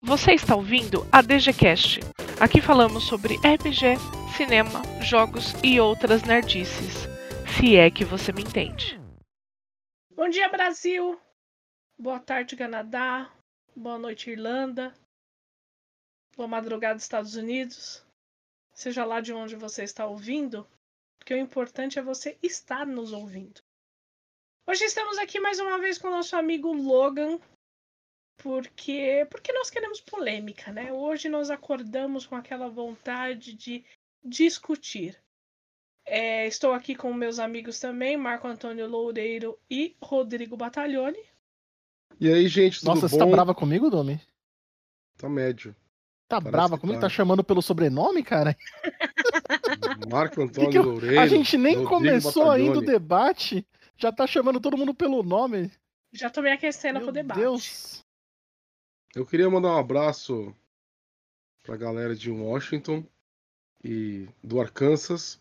Você está ouvindo a DGCast. Aqui falamos sobre RPG, cinema, jogos e outras nerdices. Se é que você me entende. Bom dia, Brasil! Boa tarde, Canadá. Boa noite, Irlanda. Boa madrugada, Estados Unidos. Seja lá de onde você está ouvindo, porque o importante é você estar nos ouvindo. Hoje estamos aqui mais uma vez com o nosso amigo Logan, porque porque nós queremos polêmica, né? Hoje nós acordamos com aquela vontade de discutir. É, estou aqui com meus amigos também, Marco Antônio Loureiro e Rodrigo Battaglione. E aí, gente, tudo Nossa, bom? você tá brava comigo, Domi? Tá médio. Tá Parece brava comigo? tá. Tá chamando pelo sobrenome, cara? Marco Antônio que eu- Loureiro. A gente nem Rodrigo começou ainda o debate, já tá chamando todo mundo pelo nome. Já tô me aquecendo Meu pro debate. Deus. Eu queria mandar um abraço pra galera de Washington e do Arkansas.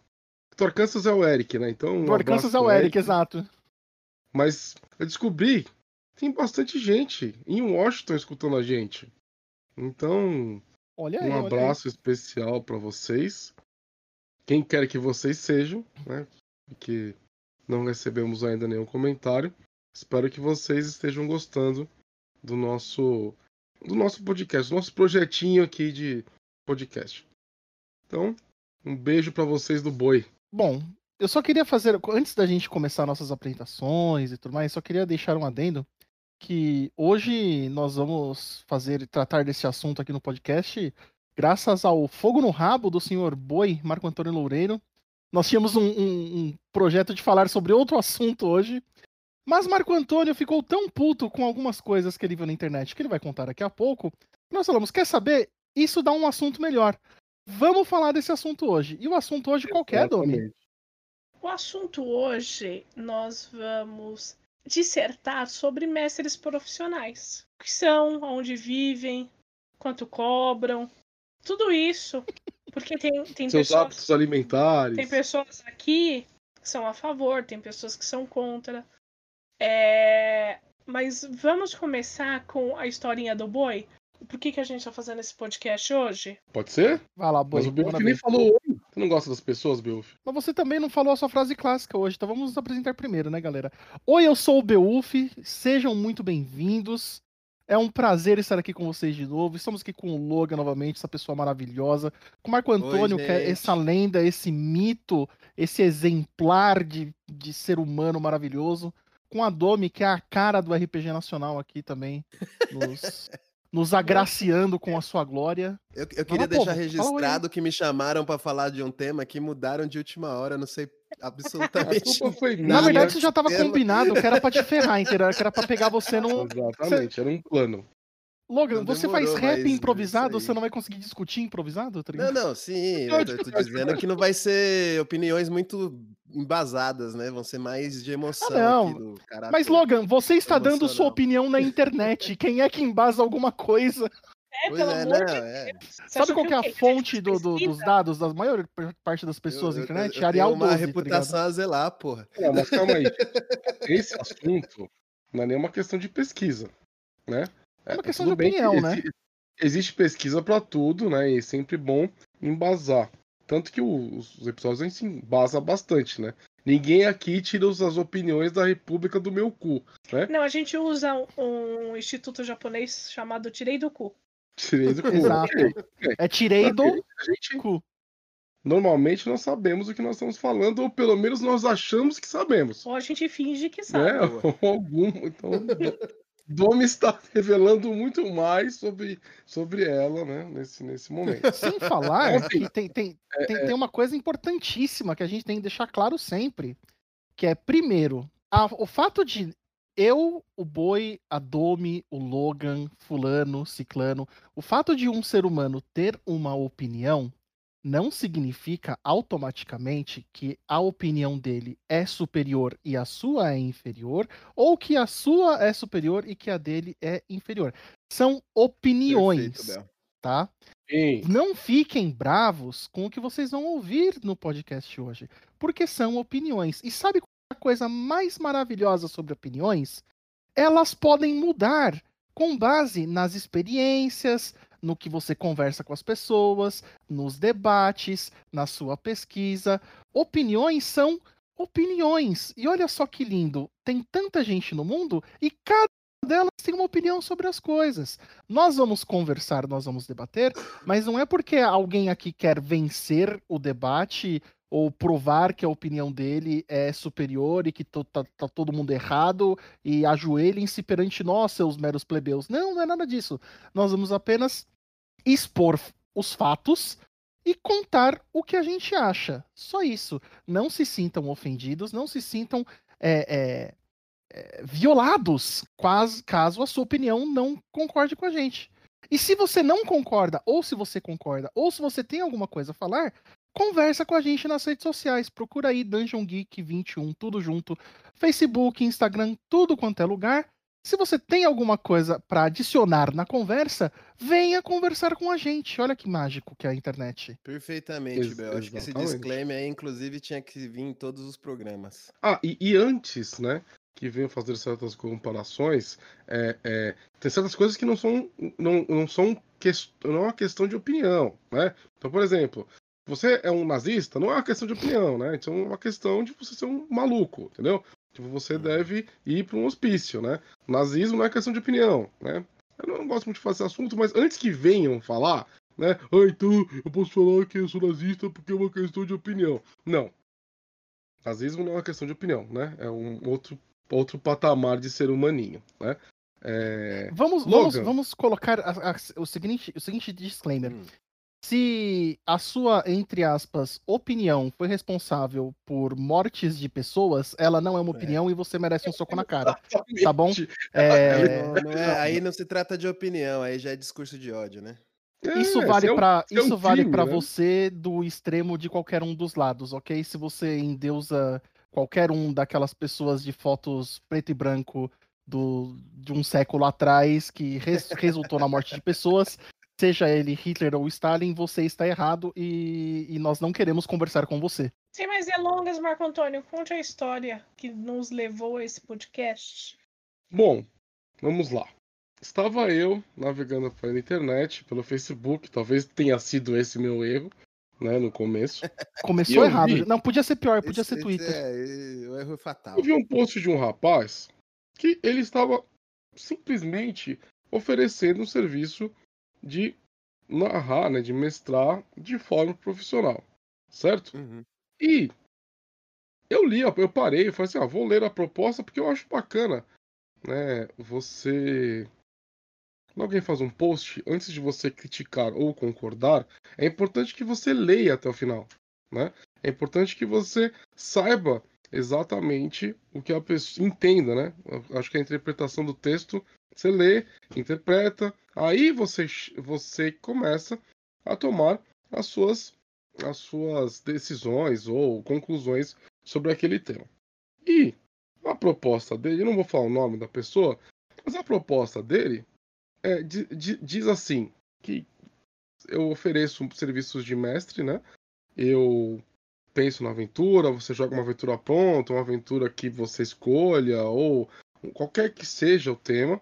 Do Arkansas é o Eric, né? Então, um Do Arkansas é o pro Eric, exato. Mas eu descobri que tem bastante gente em Washington escutando a gente. Então, Olha aí, um abraço especial pra vocês. Quem quer que vocês sejam, né? Porque não recebemos ainda nenhum comentário. Espero que vocês estejam gostando do nosso do nosso podcast, do nosso projetinho aqui de podcast. Então, um beijo pra vocês do Boi. Bom, eu só queria fazer, antes da gente começar nossas apresentações e tudo mais, só queria deixar um adendo que hoje nós vamos fazer, tratar desse assunto aqui no podcast, graças ao fogo no rabo do senhor Boi, Marco Antônio Loureiro. Nós tínhamos um, um- um projeto de falar sobre outro assunto hoje, mas Marco Antônio ficou tão puto com algumas coisas que ele viu na internet, que ele vai contar daqui a pouco. Nós falamos, quer saber? Isso dá um assunto melhor. Vamos falar desse assunto hoje. E o assunto hoje qual é, Domi? O assunto hoje nós vamos dissertar sobre mestres profissionais. O que são, onde vivem, quanto cobram, tudo isso. Porque tem, tem Seus pessoas. hábitos alimentares. Tem pessoas aqui que são a favor, tem pessoas que são contra. É, Mas vamos começar com a historinha do boi? Por que, que a gente está fazendo esse podcast hoje? Pode ser? Vai lá, Boi. Mas o manda nem bem. falou oi. Você não gosta das pessoas, Beowulf? Mas você também não falou a sua frase clássica hoje, então vamos nos apresentar primeiro, né, galera? Oi, eu sou o Beulf, sejam muito bem-vindos. É um prazer estar aqui com vocês de novo. Estamos aqui com o Logan novamente, essa pessoa maravilhosa. Com o Marco Antônio, que é essa lenda, esse mito, esse exemplar de, de ser humano maravilhoso. Com a Domi, que é a cara do RPG Nacional aqui também, nos, nos agraciando com a sua glória. Eu, eu queria deixar registrado que me chamaram pra falar de um tema que mudaram de última hora, não sei absolutamente minha. Na Nada. verdade, isso já estava combinado, que era pra te ferrar, entendeu? Que era pra pegar você no. Exatamente, era um plano. Logan, Não você faz rap improvisado, você não vai conseguir discutir improvisado, tá Não, ligado? não, sim, eu tô, tô dizendo que não vai ser opiniões muito embasadas, né? Vão ser mais de emoção Ah, não. aqui do caráter. Mas, Logan, você está dando sua emocional. opinião na internet. Quem é que embasa alguma coisa? É, Pois pelo é, amor não, de é. Sabe qual que é a fonte do- do- dos dados da maior parte das pessoas Eu- na eu- internet? eu, tenho Arial uma 12, tá reputação a zelar, porra. Não, mas calma aí. Esse assunto não é nenhuma questão de pesquisa, né? É uma questão de opinião, que né? exi- Existe pesquisa pra tudo, né? E é sempre bom embasar. Tanto que o- os episódios a gente se embasa bastante, né? Ninguém aqui tira os- as opiniões da República do meu cu. Não, a gente usa um, um instituto japonês chamado Tirei do Cu. Tirei do cu. Exato. É tirei do gente cu. normalmente não sabemos o que nós estamos falando, ou pelo menos nós achamos que sabemos. Ou a gente finge que sabe. né? Ou algum. Então, Domi está revelando muito mais sobre, sobre ela, né? Nesse, nesse momento. Sem falar Enfim. que tem, tem, tem, tem uma coisa importantíssima que a gente tem que deixar claro sempre. Que é, primeiro, a- o fato de eu, o Boi, a Domi, o Logan, fulano, ciclano, o fato de um ser humano ter uma opinião não significa automaticamente que a opinião dele é superior e a sua é inferior, ou que a sua é superior e que a dele é inferior. São opiniões, Perfeito, tá? Sim. Não fiquem bravos com o que vocês vão ouvir no podcast hoje, porque são opiniões. E sabe qual é a coisa mais maravilhosa sobre opiniões? Elas podem mudar com base nas experiências, no que você conversa com as pessoas, nos debates, na sua pesquisa. Opiniões são opiniões. E olha só que lindo, tem tanta gente no mundo e cada delas tem uma opinião sobre as coisas. Nós vamos conversar, nós vamos debater, mas não é porque alguém aqui quer vencer o debate ou provar que a opinião dele é superior e que tá, tá, todo mundo errado e ajoelhem-se perante nós, seus meros plebeus. Não, não é nada disso. Nós vamos apenas expor os fatos e contar o que a gente acha. Só isso. Não se sintam ofendidos, não se sintam é, é, é, violados caso, caso a sua opinião não concorde com a gente. E se você não concorda, ou se você concorda, ou se você tem alguma coisa a falar, conversa com a gente nas redes sociais. Procura aí Dungeon Geek 21, tudo junto. Facebook, Instagram, tudo quanto é lugar. Se você tem alguma coisa para adicionar na conversa, venha conversar com a gente. Olha que mágico que é a internet. Perfeitamente, Ex Bel. Acho que esse disclaimer aí, inclusive, tinha que vir em todos os programas. Ah, e, e antes, né? que venham fazer certas comparações, é, é, tem certas coisas que não são não, não são que, não é uma questão de opinião, né? Então, por exemplo, você é um nazista, não é uma questão de opinião, né? Então é uma questão de você ser um maluco, entendeu? Tipo, você uhum. deve ir para um hospício, né? O nazismo não é questão de opinião, né? Eu não gosto muito de fazer esse assunto, mas antes que venham falar, né? Ah, então eu posso falar que eu sou nazista porque é uma questão de opinião. Não. Nazismo não é uma questão de opinião, né? É um outro outro patamar de ser humaninho, né? É... Vamos, vamos, vamos colocar a, a, o, seguinte, o seguinte disclaimer. Hum. Se a sua, entre aspas, opinião foi responsável por mortes de pessoas, ela não é uma é. opinião é. e você merece um soco na cara. Tá bom? É... Não, não é, aí não se trata de opinião, aí já é discurso de ódio, né? É, isso vale para é um isso vale para né? você do extremo de qualquer um dos lados, ok? Se você endeusa qualquer um daquelas pessoas de fotos preto e branco do, de um século atrás que res, resultou na morte de pessoas, seja ele Hitler ou Stalin, você está errado e, e, nós não queremos conversar com você. Sem mais delongas, Marco Antônio, conte a história que nos levou a esse podcast. Bom, vamos lá. Estava eu navegando pela internet, pelo Facebook, talvez tenha sido esse meu erro, né, no começo. Começou errado. Vi... Não, podia ser pior, podia esse, ser Twitter. É, o erro é fatal. Eu vi um post de um rapaz que ele estava simplesmente oferecendo um serviço de narrar, né, de mestrar de forma profissional, certo? Uhum. E eu li, eu parei, eu falei assim, ah, vou ler a proposta porque eu acho bacana, né, você quando alguém faz um post, antes de você criticar ou concordar, é importante que você leia até o final, né? É importante que você saiba exatamente o que a pessoa entenda, né? Acho que a interpretação do texto você lê, interpreta, aí você você começa a tomar as suas as suas decisões ou conclusões sobre aquele tema. E a proposta dele, eu não vou falar o nome da pessoa, mas a proposta dele é, diz assim que eu ofereço serviços de mestre, né? Eu penso na aventura, você joga uma aventura pronta, uma aventura que você escolha, ou qualquer que seja o tema,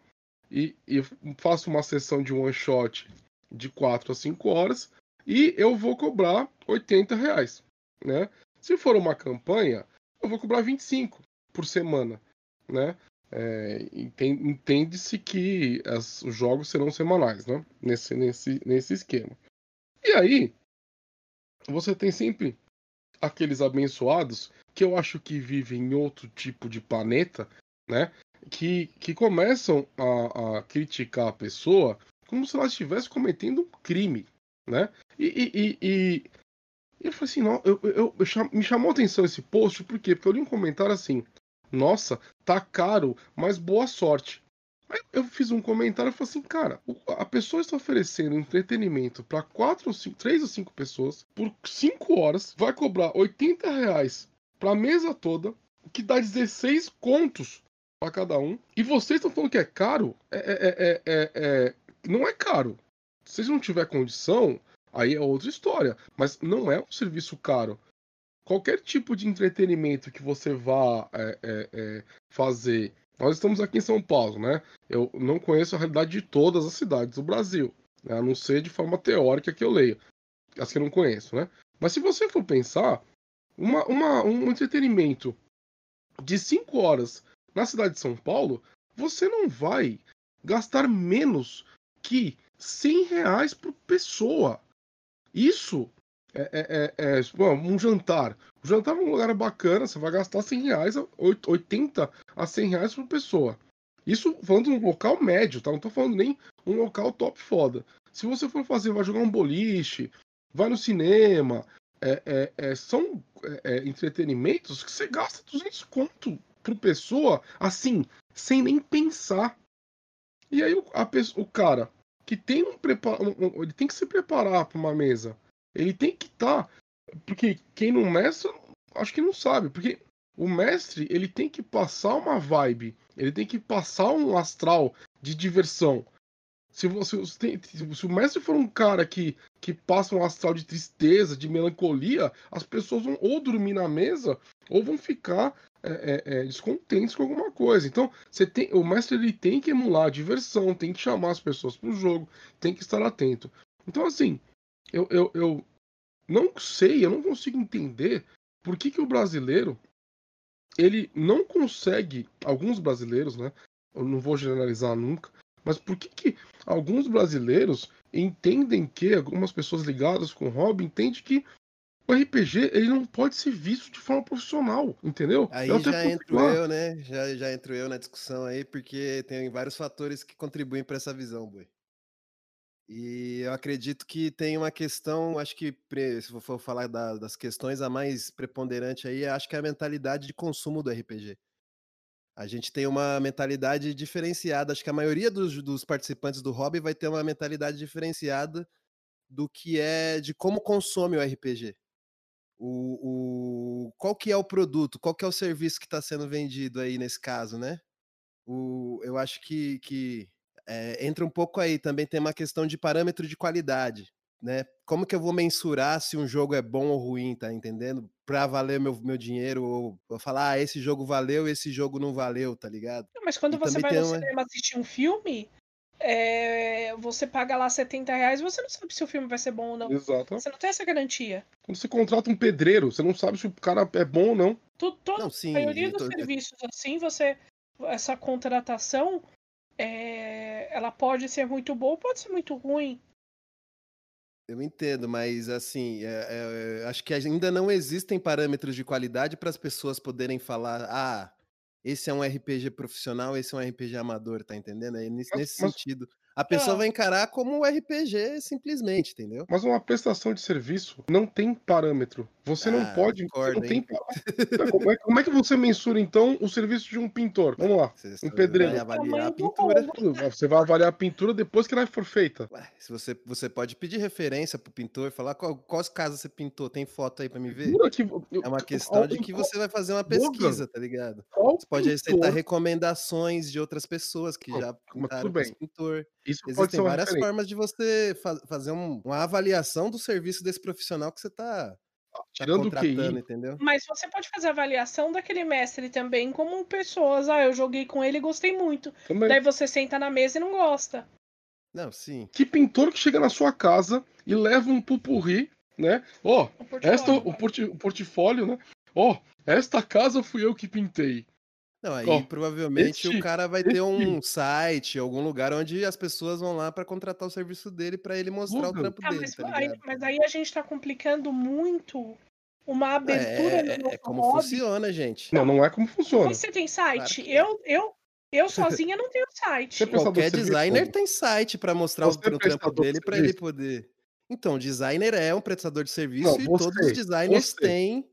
e, e faço uma sessão de one shot de 4 a 5 horas, e eu vou cobrar 80 reais, né? Se for uma campanha, eu vou cobrar 25 por semana, né? É, Entende-se que as, os jogos serão semanais, né? Nesse, nesse, nesse esquema. E aí, você tem sempre aqueles abençoados que eu acho que vivem em outro tipo de planeta, né? Que, que começam a, a criticar a pessoa como se ela estivesse cometendo um crime, né? E, e, e, e eu falei assim, não, eu, eu, eu, me chamou atenção esse post, por quê? Porque eu li um comentário assim, nossa, tá caro, mas boa sorte. Aí eu fiz um comentário e falei assim, cara, a pessoa está oferecendo entretenimento para quatro ou cinco, três ou cinco pessoas por cinco horas, vai cobrar 80 reais pra mesa toda, que dá 16 contos para cada um. E vocês estão falando que é caro? É, é, é, é, não é caro. Se não tiver condição, aí é outra história. Mas não é um serviço caro qualquer tipo de entretenimento que você vá é, é, é, fazer nós estamos aqui em São Paulo, né? Eu não conheço a realidade de todas as cidades do Brasil, né? a não ser de forma teórica que eu leio, as que eu não conheço, né? Mas se você for pensar, uma, uma, um entretenimento de 5 horas na cidade de São Paulo, você não vai gastar menos que 100 reais por pessoa. Isso é, é, é, é um jantar. O jantar é um lugar bacana, você vai gastar 100 reais, 80 a 100 reais por pessoa. Isso falando de um local médio, tá? Não tô falando nem um local top foda. Se você for fazer, vai jogar um boliche, vai no cinema, é, é, é, são é, é, entretenimentos que você gasta 200 conto por pessoa, assim, sem nem pensar. E aí o, a, o cara que tem um preparo, ele tem que se preparar para uma mesa. Ele tem que estar, tá, porque quem não mestra, acho que não sabe, porque o mestre ele tem que passar uma vibe, ele tem que passar um astral de diversão. Se, você, se, o mestre for um cara que, que passa um astral de tristeza, de melancolia, as pessoas vão ou dormir na mesa ou vão ficar é, é, é, descontentes com alguma coisa. Então, você tem, o mestre ele tem que emular a diversão, tem que chamar as pessoas para o jogo, tem que estar atento. Então, assim, eu, eu, eu não sei, eu não consigo entender por que, que o brasileiro ele não consegue, alguns brasileiros, né? Eu não vou generalizar nunca, mas por que, que alguns brasileiros entendem que, algumas pessoas ligadas com o hobby entendem que o RPG ele não pode ser visto de forma profissional, entendeu? Aí eu já entro eu, né? Já, já entro eu na discussão aí, porque tem vários fatores que contribuem para essa visão, Boi. E eu acredito que tem uma questão, acho que se for falar da, das questões, a mais preponderante aí, acho que é a mentalidade de consumo do RPG. A gente tem uma mentalidade diferenciada. Acho que a maioria dos, dos participantes do hobby vai ter uma mentalidade diferenciada do que é de como consome o RPG. O, o, qual que é o produto, qual que é o serviço que está sendo vendido aí nesse caso, né? O, eu acho que, que é, entra um pouco aí, também tem uma questão de parâmetro de qualidade né? Como que eu vou mensurar se um jogo é bom ou ruim, tá entendendo? Pra valer meu, meu dinheiro, ou, falar, ah, esse jogo valeu, esse jogo não valeu, tá ligado? Mas quando e você vai no uma... cinema assistir um filme, é, você paga lá 70 reais você não sabe se o filme vai ser bom ou não. Exato. Você não tem essa garantia. Quando você contrata um pedreiro, você não sabe se o cara é bom ou não. Tu, não sim, a maioria dos tô... serviços assim, você. Essa contratação é, ela pode ser muito boa pode ser muito ruim. Eu entendo, mas assim, é, é, acho que ainda não existem parâmetros de qualidade para as pessoas poderem falar, ah, esse é um RPG profissional, esse é um RPG amador, tá entendendo? É nesse, nesse mas, sentido. A pessoa é. vai encarar como um RPG simplesmente, entendeu? Mas uma prestação de serviço não tem parâmetro. Você ah, não pode. Concordo, não tem... como, é, como, é, que você mensura, então, o serviço de um pintor? Vamos lá. Você um pedreiro. Vai avaliar a pintura. Você vai avaliar a pintura depois que ela for feita. Ué, se você, você pode pedir referência pro pintor, falar qual, quais casas você pintou, tem foto aí pra me ver? Que, eu, é uma questão de que você vai fazer uma pesquisa, tá ligado? Você pode aceitar recomendações de outras pessoas que já pintaram com esse pintor. Isso Existem várias formas de você fa fazer um, uma avaliação do serviço desse profissional que você está tá tirando tá o QI. Entendeu? Mas você pode fazer avaliação daquele mestre também, como pessoas. Ah, eu joguei com ele e gostei muito. Também. Daí você senta na mesa e não gosta. Não, sim. Que pintor que chega na sua casa e leva um pupurri, né? Ó, oh, esta o, porti o portfólio, né? Ó, oh, esta casa fui eu que pintei. Não, aí oh, provavelmente o cara vai ter um site, algum lugar onde as pessoas vão lá para contratar o serviço dele para ele mostrar Google. o trampo ah, dele. Mas, tá aí, mas, aí, a gente tá complicando muito uma abertura. É, é, é como hobby. funciona, gente. Não, não é como funciona. Você tem site? Claro eu, eu, eu sozinha não tenho site. Qualquer designer tem site para mostrar você o, o trampo dele para ele poder. Então, designer é um prestador de serviço não, e você, todos os designers você. têm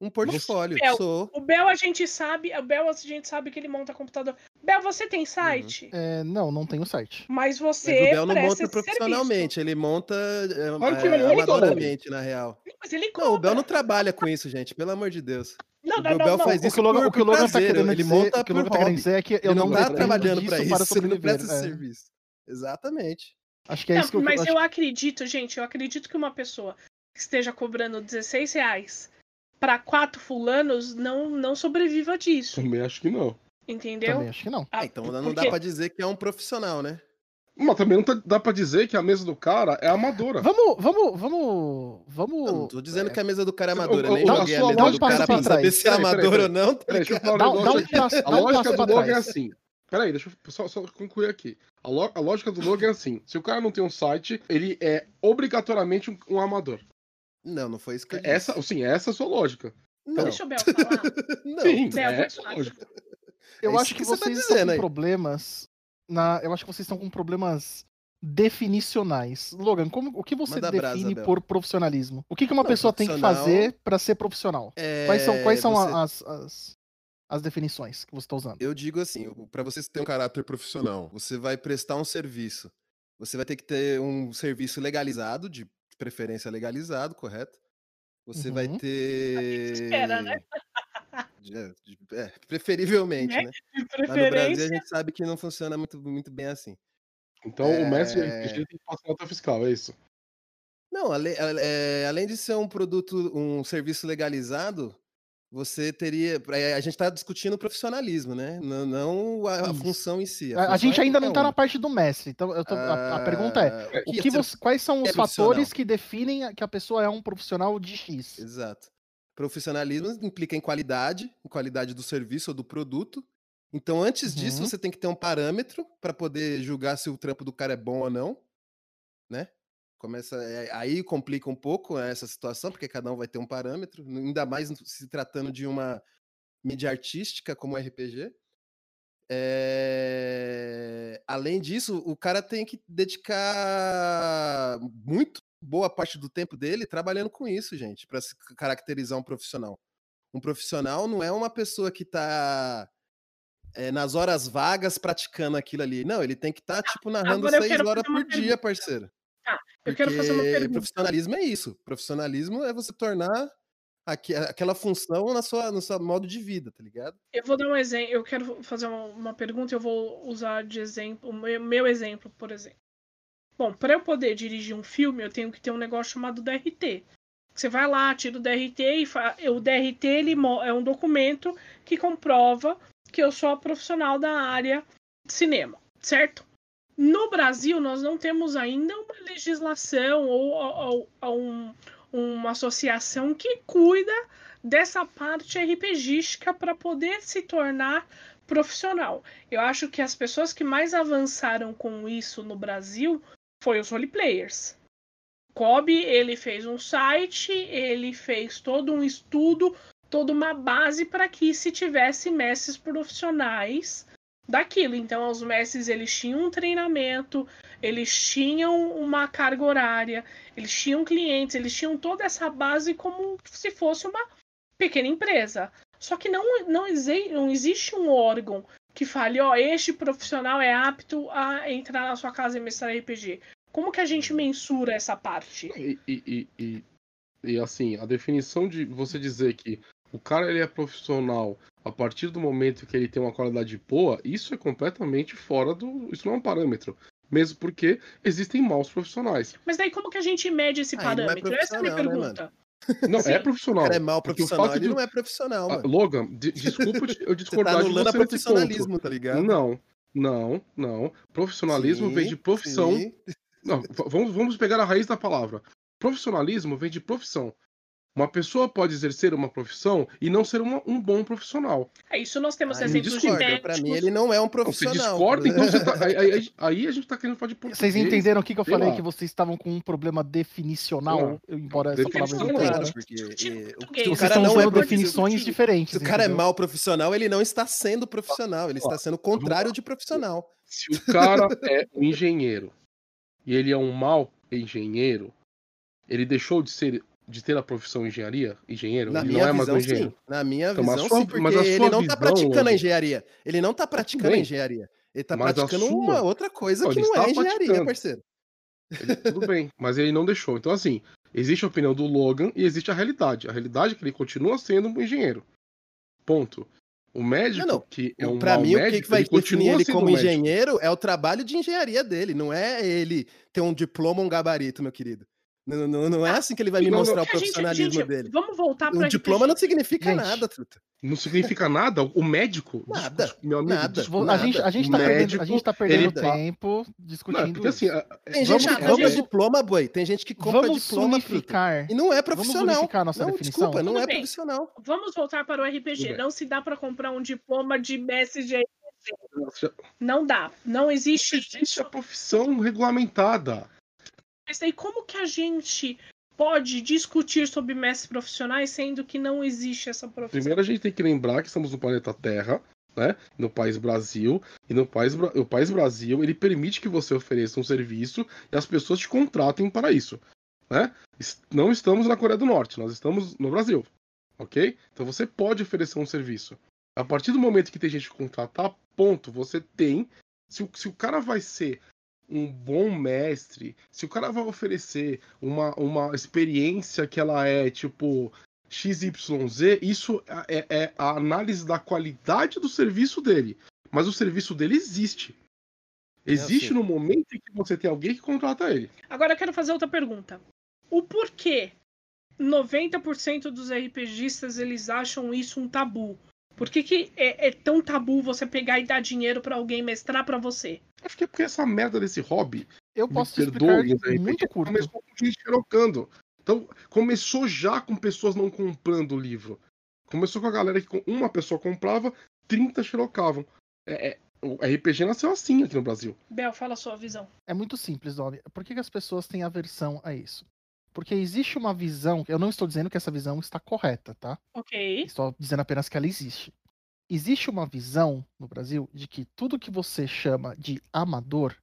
um portfólio. Bel, sou... O Bel a gente sabe, o Bel a gente sabe que ele monta computador. Bel, você tem site? Uhum. É, não, não tenho site. Mas você. Mas o Bel não monta profissionalmente, serviço. ele monta é, é, amadoramente, na real. Mas ele Não, o Bel não trabalha com isso, gente, pelo amor de Deus. Não, não, o Bel não, faz não. isso o que o Logan, por, o que o Logan tá querendo ele dizer, monta o que o Logan tá querendo dizer é que eu não, não tá trabalhando para isso, para ele não presta esse é. serviço. Exatamente. Acho que é isso que eu Mas eu eu acredito, gente, eu acredito que uma pessoa que esteja cobrando 16 reais para quatro fulanos não, não sobreviva disso. Também acho que não. Entendeu? Também acho que não. Ah, Ah, então não dá pra dizer que é um profissional, né? Mas também não tá- dá pra dizer que a mesa do cara é amadora. Vamos, vamos, vamos, vamos. Eu não tô dizendo é, que a mesa do cara é amadora. Eu o- nem a joguei a mesa do cara pra saber trás. se é Peraí, peraí, amador peraí. ou não. tá Peraí, deixa eu falar um Dá, dá negócio um passo, A lógica do Logan é assim. Peraí, deixa eu só, só concluir aqui. A, lo- a lógica do Logan é assim: se o cara não tem um site, ele é obrigatoriamente um, um amador. Não, não foi isso que eu disse. Essa, sim, essa é a sua lógica. Não, Deixa o Bel falar. não. sim, Bel, é essa a lógica. Eu É acho que, que você tá vocês estão dizendo com aí. problemas. Na, eu acho que vocês estão com problemas definicionais. Logan, como, o que você Manda brasa, define Bel. por profissionalismo? O que, que uma Não, pessoa tem que fazer pra ser profissional? É, Quais são, quais são você- as, as, as definições que você está usando? Eu digo assim, para você ter um caráter profissional, você vai prestar um serviço. Você vai ter que ter um serviço legalizado, de preferência legalizado, correto? Você vai Uhum. ter. espera, né? É, de- é, preferivelmente, Né? né? No Brasil a gente sabe que não funciona muito, muito bem assim. Então o mestre É. Tem que passar nota fiscal, é isso. Não, ale- é, além de ser um produto, um serviço legalizado, você teria. é, A gente está discutindo o profissionalismo, né? Não, não a, a função em si. A, a gente é ainda não está na parte do mestre. Então tô- a, a pergunta é: Ah, o que você- quais são os fatores que definem que a pessoa é um profissional de X? Exato. Profissionalismo implica em qualidade, em qualidade do serviço ou do produto. Então, antes disso, Uhum. você tem que ter um parâmetro para poder julgar se o trampo do cara é bom ou não, né? Começa é, aí complica um pouco essa situação, porque cada um vai ter um parâmetro, ainda mais se tratando de uma mídia artística como o RPG. É, Além disso, o cara tem que dedicar muito boa parte do tempo dele trabalhando com isso, gente, para se caracterizar um profissional. Um profissional não é uma pessoa que tá é, nas horas vagas praticando aquilo ali. Não, ele tem que estar, tipo, narrando agora eu seis horas por dia, parceiro. Eu quero fazer uma pergunta. Profissionalismo é isso. Profissionalismo é você tornar aque- aquela função na sua, no seu modo de vida, tá ligado? Eu vou dar um exemplo. Eu quero fazer uma, uma pergunta. Eu vou usar de exemplo o meu, meu exemplo, por exemplo. Bom, para eu poder dirigir um filme, eu tenho que ter um negócio chamado DRT. Você vai lá, tira o DRT e fa... o DRT ele é um documento que comprova que eu sou profissional da área de cinema, certo? No Brasil, nós não temos ainda uma legislação ou, ou- ou um- uma associação que cuida dessa parte RPGística para poder se tornar profissional. Eu acho que as pessoas que mais avançaram com isso no Brasil foi os roleplayers. Kobe, ele fez um site, ele fez todo um estudo, toda uma base para que se tivesse mestres profissionais daquilo. Então, os mestres eles tinham um treinamento, eles tinham uma carga horária, eles tinham clientes, eles tinham toda essa base como se fosse uma pequena empresa. Só que não, não, não existe um órgão que fale, ó, este profissional é apto a entrar na sua casa e mestrar RPG. Como que a gente mensura essa parte? E, e, e, e, assim, a definição de você dizer que o cara ele é profissional a partir do momento que ele tem uma qualidade boa, isso é completamente fora do. Isso não é um parâmetro. Mesmo porque existem maus profissionais. Mas daí como que a gente mede esse Ah, é parâmetro? Essa é a minha né, pergunta. Não, Sim. é O profissional. cara é mal o profissional, fato ele de- não é profissional, Ah, mano. Logan, de- desculpa eu Você discordar tá de você nesse profissionalismo, ponto. tá ligado? Não, não, não. Profissionalismo vem de Sim, profissão. sim. Não, vamos, vamos pegar a raiz da palavra. Profissionalismo vem de profissão. Uma pessoa pode exercer uma profissão e não ser uma- um bom profissional. É isso, nós temos Aí exemplos de discorda. médicos. Pra mim, ele não é um Então, Você profissional. discorda, então você tá, aí, aí- aí a gente tá querendo falar de português. Vocês entenderam o que, que eu sei falei? lá. Que vocês estavam com um problema definicional, embora essa palavra Definição não tenha. Claro, né? porque eh, o- o Vocês cara estão não é definições diferentes. Se o cara é mal profissional, ele não está sendo profissional, ele está sendo o contrário de profissional. Se o cara é um engenheiro e ele é um mau engenheiro, ele deixou de ser de ter a profissão engenharia, engenheiro, Na ele minha não é mais um visão, engenheiro. sim. Na minha Então, visão, sua- sim, porque ele não está visão, praticando a Logan- engenharia. Ele não está praticando a engenharia. Ele está praticando sua- uma outra coisa Não, que não é engenharia, praticando. parceiro. Ele- tudo bem, mas ele não deixou. Então, assim, existe a opinião do Logan e existe a realidade. A realidade é que ele continua sendo um engenheiro. Ponto. O médico, Não, não. que é um Pra mau mim, o que, médico, que vai ele definir continua ele sendo como médico. engenheiro é o trabalho de engenharia dele, não é ele ter um diploma ou um gabarito, meu querido. Não, não, não é assim que ele vai me Não, não, mostrar o a gente- profissionalismo gente, dele. Vamos voltar O para diploma não significa Gente, nada, truta. Não significa nada. O médico. Nada, desculpa, Meu amigo, nada. desculpa. Vo- A Nada. gente, a gente O tá perdendo, a gente tá perdendo fa- tempo Não, discutindo porque assim, Tem Vamos- gente que vamos- compra diploma, boi. Tem gente que compra Vamos diploma, unificar. E não é Vamos profissional. unificar a nossa não, definição? desculpa, não Tudo é bem. profissional. Vamos voltar para o Tudo RPG. bem. Não se dá para comprar um diploma de mestre de já- Não dá. Não existe existe isso. a profissão regulamentada. Aí como que a gente pode discutir sobre mestres profissionais sendo que não existe essa profissão? Primeiro a gente tem que lembrar que estamos no planeta Terra, né? No país Brasil. E no país, o país Brasil, ele permite que você ofereça um serviço e as pessoas te contratem para isso. Né? Não estamos na Coreia do Norte, nós estamos no Brasil. Ok? Então você pode oferecer um serviço. A partir do momento que tem gente contratar, ponto, você tem. Se o, se o cara vai ser um bom mestre, se o cara vai oferecer uma, uma experiência que ela é tipo XYZ, isso é, é a análise da qualidade do serviço dele. Mas o serviço dele existe. Existe sim. no momento em que você tem alguém que contrata ele. Agora eu quero fazer outra pergunta. O porquê 90% dos RPGistas eles acham isso um tabu? Por que, que é, é tão tabu você pegar e dar dinheiro pra alguém mestrar pra você? Acho que é porque essa merda desse hobby Eu me posso te explicar né, muito curto. Começou com gente trocando. Então, começou já com pessoas não comprando o livro. Começou com a galera que uma pessoa comprava, 30 xerocavam. É, é, o RPG nasceu assim aqui no Brasil. Bel, fala a sua visão. É muito simples, Domi. Por que, que as pessoas têm aversão a isso? Porque existe uma visão. Eu não estou dizendo que essa visão está correta, tá? Ok. Estou dizendo apenas que ela existe. Existe uma visão no Brasil de que tudo que você chama de amador,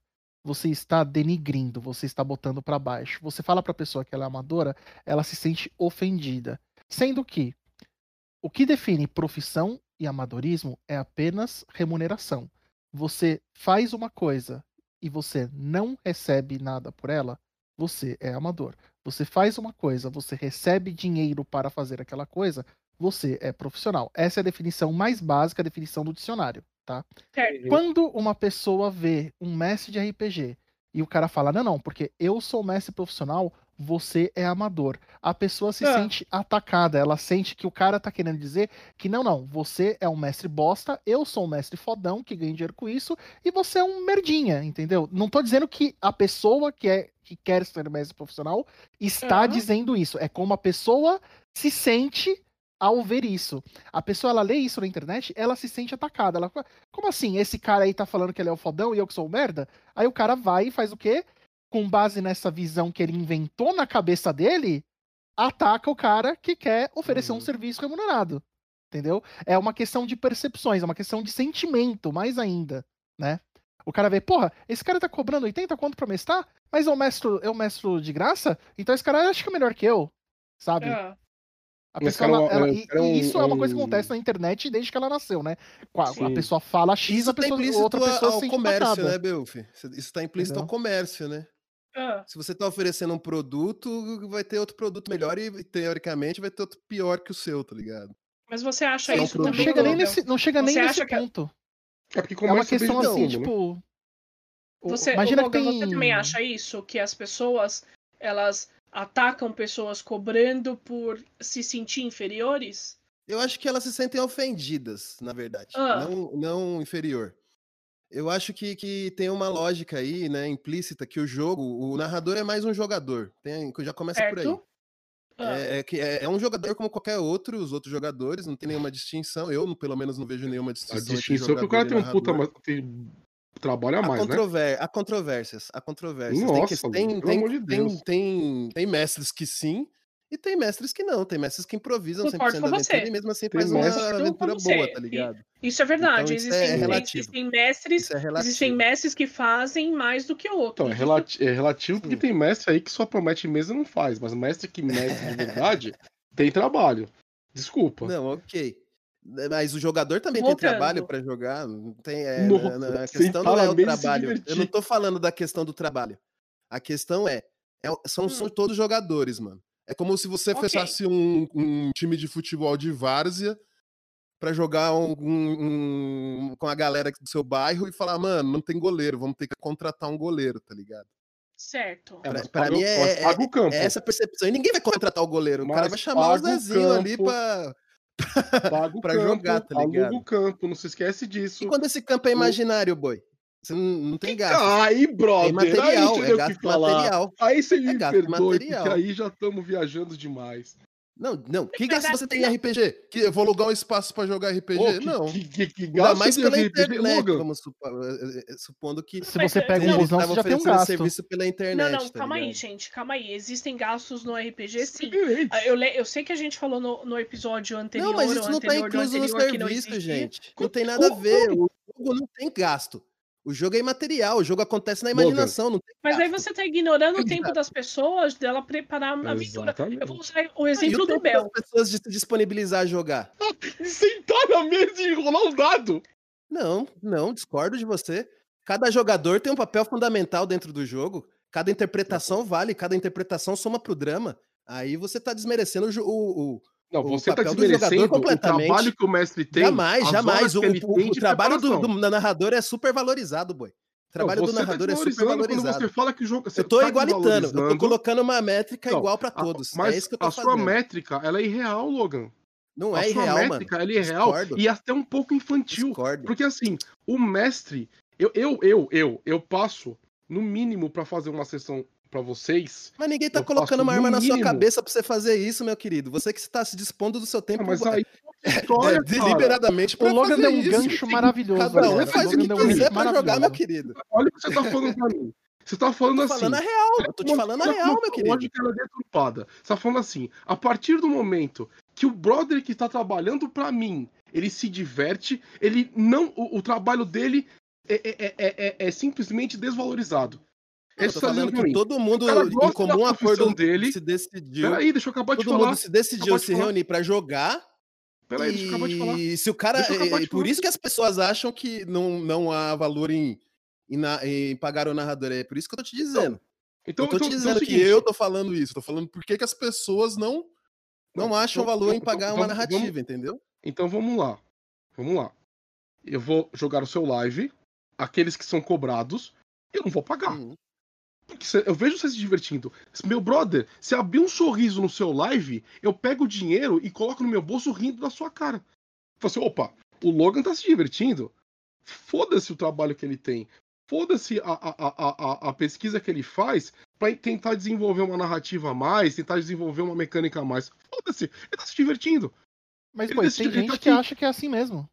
você está denigrindo, você está botando para baixo. Você fala para a pessoa que ela é amadora, ela se sente ofendida. Sendo que o que define profissão e amadorismo é apenas remuneração. Você faz uma coisa e você não recebe nada por ela, você é amador. Você faz uma coisa, você recebe dinheiro para fazer aquela coisa, você é profissional. Essa é a definição mais básica, a definição do dicionário, tá? Certo. Quando uma pessoa vê um mestre de RPG e o cara fala, não, não, porque eu sou mestre profissional, você é amador. A pessoa se Ah. sente atacada, ela sente que o cara tá querendo dizer que não, não, você é um mestre bosta, eu sou um mestre fodão que ganha dinheiro com isso, e você é um merdinha, entendeu? Não tô dizendo que a pessoa que, é, que quer ser mestre profissional está Ah. dizendo isso. É como a pessoa se sente ao ver isso. A pessoa, ela lê isso na internet, ela se sente atacada. Ela como assim? Esse cara aí tá falando que ele é o fodão e eu que sou o merda? Aí o cara vai e faz o quê? Com base nessa visão que ele inventou na cabeça dele, ataca o cara que quer oferecer um Uhum. serviço remunerado. Entendeu? É uma questão de percepções, é uma questão de sentimento, mais ainda, né? O cara vê, porra, esse cara tá cobrando 80 conto pra mestrar, mas eu mestro, eu mestro de graça, então esse cara acha que é melhor que eu, sabe? Ah, A pessoa, cara, ela- ela- é- e, é um- e isso é uma coisa que um- acontece na internet desde que ela nasceu, né? A, Sim. pessoa fala X, Isso a tá pessoa, implícito outra pessoa se ao sente comércio, né, Belf? Isso tá implícito ao Entendeu? comércio, né? Se você tá oferecendo um produto, vai ter outro produto melhor e, teoricamente, vai ter outro pior que o seu, tá ligado? Mas você acha Não, isso não Não também? chega nem nesse, não chega nem Você nesse acha que- É ponto. porque É uma questão assim, né? tipo. o- Você, imagina ô, que Logan, tem. você também acha isso? Que as pessoas, elas atacam pessoas cobrando por se sentir inferiores? Eu acho que elas se sentem ofendidas, na verdade. Ah. Não, não inferior. Eu acho que, que tem uma lógica aí, né, implícita, que o jogo, o narrador é mais um jogador. Tem, já começa por aí. Certo? Ah, É, é que é, é um jogador como qualquer outro, os outros jogadores, não tem nenhuma distinção. Eu, pelo menos, não vejo nenhuma A distinção. entre distinção é que o cara tem um puta mas tem trabalho a Há, mais, né? controver... há controvérsias, há controvérsias. tem, Nossa, que... Tem, pelo tem, amor de tem, Deus. tem, tem mestres que sim, e tem mestres que não. Tem mestres que improvisam 100% Concordo da com aventura você. e mesmo assim faz uma aventura boa, tá ligado? Isso é verdade. Então, isso existem, é relativo. existem mestres. É. Existem mestres que fazem mais do que outros. Então, é, relati- é relativo porque Sim. tem mestre aí que só promete mesa e não faz, mas mestre que mestre de verdade tem trabalho. Desculpa. Não, ok. Mas o jogador também Voltando. tem trabalho pra jogar. não Tem, é, Nossa, na- a questão não é o trabalho. Eu não tô falando da questão do trabalho. A questão é, é são, são todos jogadores, mano. É como se você Ok. fechasse um, um time de futebol de várzea pra jogar um- um- um- com a galera do seu bairro e falar, mano, não tem goleiro, vamos ter que contratar um goleiro, tá ligado? Certo. É, mas Pra paga- mim mas é, paga o campo. é essa percepção. E ninguém vai contratar o goleiro. O cara Mas vai chamar o paga o Zezinho ali campo. pra. Paga o pra campo, jogar, tá ligado? aluga o campo, não se esquece disso. E quando esse campo é imaginário, boi? Você não, não tem gasto. Aí, brother, Tem material, aí é tem o que gasto falar. material. Aí você É me gasto perdoe, material. porque aí já estamos viajando demais. Não, não. Que gasto você tem em RPG? Que eu vou alugar um espaço pra jogar RPG? Ô, que- não. Que, que, que Ainda gasto mais de pela RPG, internet, Logan? vamos supor, eh, eh, supondo que Se você eh, pega um busão, você já tem um oferecendo gasto. serviço pela internet. Não, não, tá calma aí, ligado? gente, calma aí. Existem gastos no RPG, sim. Eu, le- eu sei que a gente falou no, no episódio anterior. Não, mas isso não tá anterior do incluso no serviço, gente. Não tem nada a ver. O jogo não tem gasto. O jogo é imaterial, o jogo acontece na imaginação, não tem Mas aí você tá ignorando o tempo das pessoas dela preparar a aventura. Exatamente. Eu vou usar o E exemplo o do tempo Bel. das pessoas de se disponibilizar a jogar. Sentar na mesa e rolar um dado. Não, não, discordo de você. Cada jogador tem um papel fundamental dentro do jogo. Cada interpretação vale, cada interpretação soma pro drama. Aí você tá desmerecendo o, o, o- Não, você tá jogador desmerecendo o completamente. trabalho que o mestre tem. jamais, jamais. O, o- o trabalho do, do narrador é super valorizado, boy. O trabalho Não, do tá narrador é super desvalorizando quando valorizado. você fala que o jogo. você Eu tô tá igualitando, eu tô colocando uma métrica Não, igual pra a- todos. Mas é isso que eu tô a sua fazendo. métrica, ela é irreal, Logan. Não a é sua irreal, mano. métrica, ela é irreal Discordo. e até um pouco infantil. Discordo. Porque assim, o mestre, eu, eu, eu, eu, eu passo no mínimo pra fazer uma sessão pra vocês. Mas ninguém tá colocando uma arma na sua cabeça pra você fazer isso, meu querido. Você que está se dispondo do seu tempo Ah, mas é, aí história, cara. deliberadamente O Logan deu um isso. gancho maravilhoso. Cada um faz o que um quiser pra jogar, meu querido. Olha o que você tá falando pra mim. Você tá falando Tô assim. falando a real, eu tô te falando a real, meu querido. lógica ela é deturpada. Você tá falando assim, a partir do momento que o brother que tá trabalhando pra mim, ele se diverte, ele não. O, o trabalho dele é, é, é, é- é simplesmente desvalorizado. Tá falando que todo mundo, em comum acordo, dele. se decidiu. Peraí, deixa eu acabar de Todo falar. mundo se decidiu de se falar. reunir pra jogar. Peraí, deixa eu acabar de falar. E se o cara. De por isso que as pessoas acham que não, não há valor em, em, em pagar o narrador. É por isso que eu tô te dizendo. Então, eu tô então, te então é dizendo que seguinte, eu tô falando isso. Tô falando por que as pessoas não, não acham então- valor em então- pagar uma vamos- narrativa, vamos- entendeu? Então vamos lá. Vamos lá. Eu vou jogar o seu live, aqueles que são cobrados, eu não vou pagar. Hum. Porque eu vejo você se divertindo. Meu brother, se abrir um sorriso no seu live, eu pego o dinheiro e coloco no meu bolso rindo da sua cara. Falo assim, opa, o Logan tá se divertindo. Foda-se o trabalho que ele tem. Foda-se a, a, a, a, pesquisa que ele faz pra tentar desenvolver uma narrativa a mais, tentar desenvolver uma mecânica a mais. Foda-se, ele tá se divertindo. Mas, pô, tem ele tá gente que acha que é assim mesmo.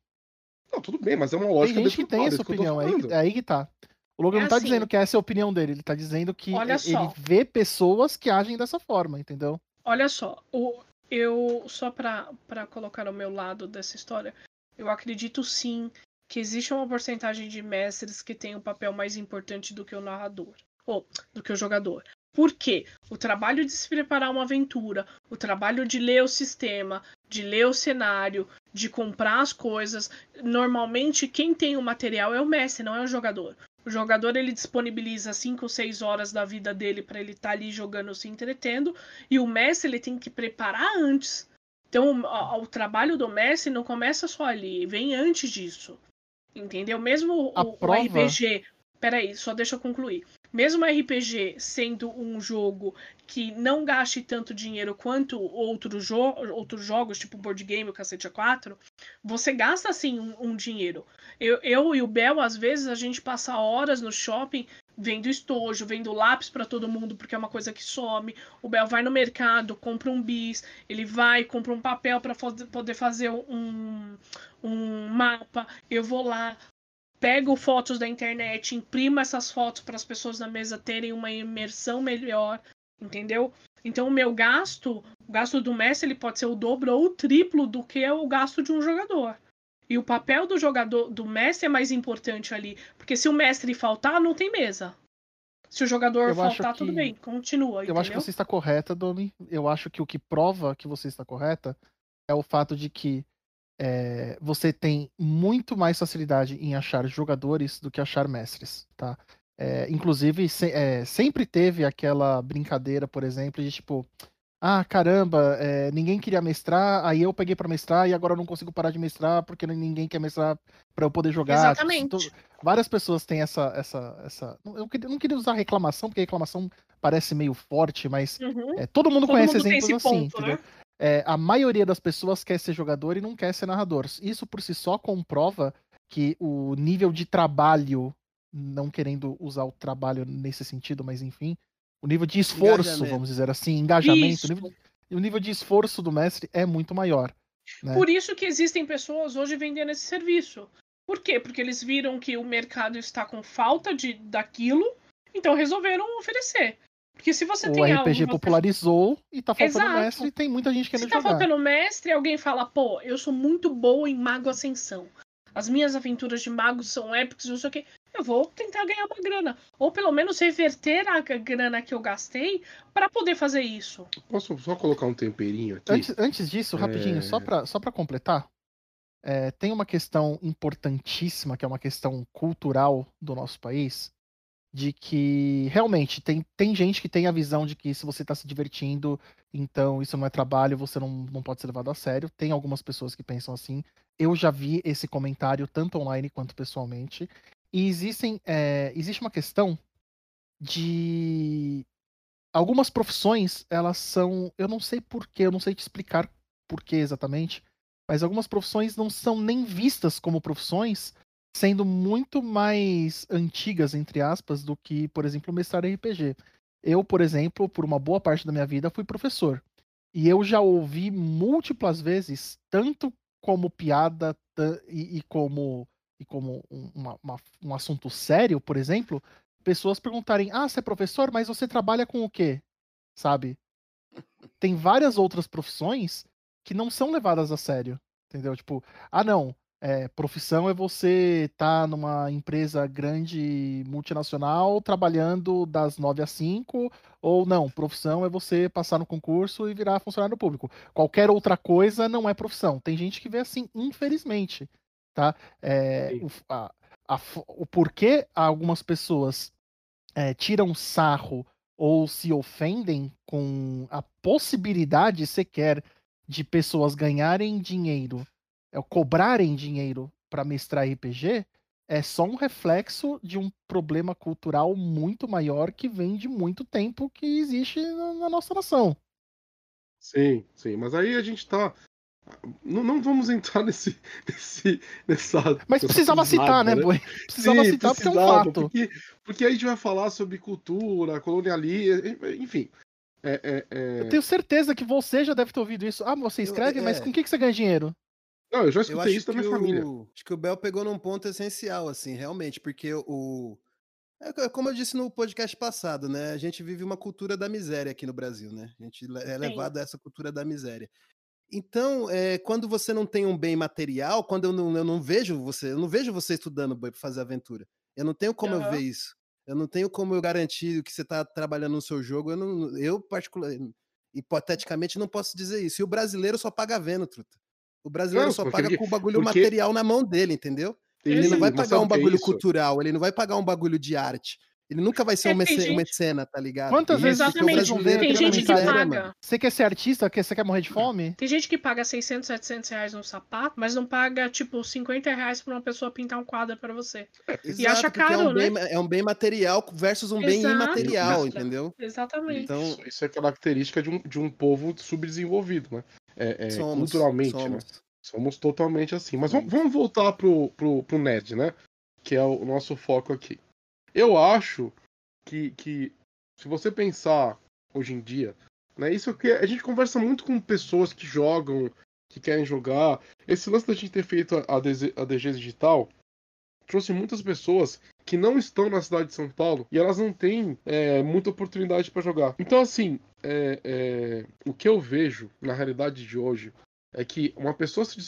Não, tudo bem, mas é uma Tem lógica gente que tem deturpada, essa opinião. Aí, falando. é aí que tá. O Logan É não tá assim. dizendo que essa é a opinião dele, ele tá dizendo que ele só. vê pessoas que agem dessa forma, entendeu? Olha só, o, eu só pra colocar o meu lado dessa história, eu acredito sim que existe uma porcentagem de mestres que tem um papel mais importante do que o narrador, ou do que o jogador. Por quê? O trabalho de se preparar uma aventura, o trabalho de ler o sistema, de ler o cenário, de comprar as coisas. Normalmente, quem tem o material é o mestre, não é o jogador. O jogador ele disponibiliza 5 ou 6 horas da vida dele para ele estar ali jogando, se entretendo, e o mestre ele tem que preparar antes. Então, o, o trabalho do mestre não começa só ali, vem antes disso. Entendeu? Mesmo A o, o prova- RPG. Peraí, só deixa eu concluir. Mesmo RPG sendo um jogo que não gaste tanto dinheiro quanto outros, jo outros jogos, tipo board game, o Cacete A4, você gasta sim um, um dinheiro. Eu, eu e o Bel, às vezes, a gente passa horas no shopping vendo estojo, vendo lápis para todo mundo, porque é uma coisa que some. O Bel vai no mercado, compra um bis, ele vai, compra um papel para poder fazer um, um mapa. Eu vou lá, pego fotos da internet, imprimo essas fotos para as pessoas na mesa terem uma imersão melhor, entendeu? Então o meu gasto, o gasto do mestre, ele pode ser o dobro ou o triplo do que é o gasto de um jogador. E o papel do jogador, do mestre é mais importante ali, porque se o mestre faltar, não tem mesa. Se o jogador Eu faltar, tudo que- bem, continua, Eu entendeu? acho que você está correta, Domi. Eu acho que o que prova que você está correta é o fato de que é, você tem muito mais facilidade em achar jogadores do que achar mestres, tá? É, inclusive, se- é, sempre teve aquela brincadeira, por exemplo, de tipo, ah, caramba, é, ninguém queria mestrar, aí eu peguei pra mestrar e agora eu não consigo parar de mestrar porque ninguém quer mestrar pra eu poder jogar. Tipo, Exatamente. várias pessoas têm essa. essa, essa... Eu não queria usar reclamação, porque reclamação parece meio forte, mas Uhum. é, todo mundo Todo conhece mundo tem exemplos esse assim, ponto, né? É, a maioria das pessoas quer ser jogador e não quer ser narrador. Isso por si só comprova que o nível de trabalho, não querendo usar o trabalho nesse sentido, mas enfim, o nível de esforço, vamos dizer assim, engajamento, o nível, o nível de esforço do mestre é muito maior. né? Por isso que existem pessoas hoje vendendo esse serviço. Por quê? Porque eles viram que o mercado está com falta de daquilo, então resolveram oferecer. Porque se você O tem algo, RPG você- popularizou e tá faltando Exato. mestre e tem muita gente Se querendo tá jogar. faltando mestre, alguém fala, pô, eu sou muito boa em Mago Ascensão. As minhas aventuras de magos são épicas, não sei o quê. Eu vou tentar ganhar uma grana. Ou pelo menos reverter a grana que eu gastei para poder fazer isso. Posso só colocar um temperinho aqui? Antes, antes disso, rapidinho, É. só pra só pra completar, é, tem uma questão importantíssima, que é uma questão cultural do nosso país, de que realmente tem, tem gente que tem a visão de que se você tá se divertindo, então isso não é trabalho, você não, não pode ser levado a sério. Tem algumas pessoas que pensam assim. Eu já vi esse comentário tanto online quanto pessoalmente. E existem, é, existe uma questão de algumas profissões, elas são. Eu não sei porquê, eu não sei te explicar porquê exatamente, mas algumas profissões não são nem vistas como profissões, sendo muito mais antigas, entre aspas, do que, por exemplo, mestrar RPG. Eu, por exemplo, por uma boa parte da minha vida, fui professor. E eu já ouvi múltiplas vezes, tanto como piada e, e como, e como um, uma- uma- um assunto sério, por exemplo, pessoas perguntarem: Ah, você é professor, mas você trabalha com o quê? Sabe? Tem várias outras profissões que não são levadas a sério. Entendeu? Tipo, ah, não. É, profissão é você estar numa empresa grande multinacional trabalhando das 9 às 5, ou não, profissão é você passar no concurso e virar funcionário público. Qualquer outra coisa não é profissão. Tem gente que vê assim, infelizmente. Tá? É, o, a- a o porquê algumas pessoas é, tiram sarro ou se ofendem com a possibilidade sequer de pessoas ganharem dinheiro, é, cobrarem dinheiro para mestrar RPG, é só um reflexo de um problema cultural muito maior que vem de muito tempo que existe na, na nossa nação. Sim, sim. Mas aí a gente tá. Não, não vamos entrar nesse, nesse, nessa. Mas precisava citar, né, boi? Precisava Sim, citar porque é um fato. Porque, porque aí a gente vai falar sobre cultura, colonialismo, enfim. É, é, é... Eu tenho certeza que você já deve ter ouvido isso. Ah, você escreve, mas é. com o que, que você ganha dinheiro? Não, eu já Eu escutei acho isso da que, minha família. o, acho que o Bel pegou num ponto essencial, assim, realmente, porque o. É co- como eu disse no podcast passado, né? A gente vive uma cultura da miséria aqui no Brasil, né? A gente é levado a essa cultura da miséria. Então, é, quando você não tem um bem material, quando eu não, eu não vejo você, eu não vejo você estudando para fazer aventura. Eu não tenho como eu Aham. ver isso. Eu não tenho como eu garantir que você está trabalhando no seu jogo. Eu, não, eu particular, hipoteticamente, não posso dizer isso. E o brasileiro só paga vendo, truta. O brasileiro Não, só porque- paga com o bagulho porque- material na mão dele, entendeu? Ele Sim, não vai pagar um é bagulho isso? cultural, ele não vai pagar um bagulho de arte. Ele nunca vai ser É, um, tem mece- um gente- mecena, tá ligado? Quantas vezes Porque o Exatamente. brasileiro Tem na gente que paga. mano. Você quer ser artista? Você quer morrer de fome? Tem gente que paga 600, 700 reais num sapato, mas não paga, tipo, 50 reais pra uma pessoa pintar um quadro pra você. Exato, acha porque é caro, um, bem, é um bem material versus um bem Exato, imaterial, cara. entendeu? Exatamente. Então, Isso, isso é característica de um, de um povo subdesenvolvido, né? É, é, somos, culturalmente, né? somos. Somos totalmente assim. Mas vamos, vamos voltar pro, pro, pro nerd, né? Que é o nosso foco aqui. Eu acho que, que se você pensar hoje em dia, né? Isso que a gente conversa muito com pessoas que jogam, que querem jogar. Esse lance da gente ter feito a, a DG Digital trouxe muitas pessoas que não estão na cidade de São Paulo e elas não têm é, muita oportunidade para jogar. Então, assim, é, é, o que eu vejo na realidade de hoje é que uma pessoa se,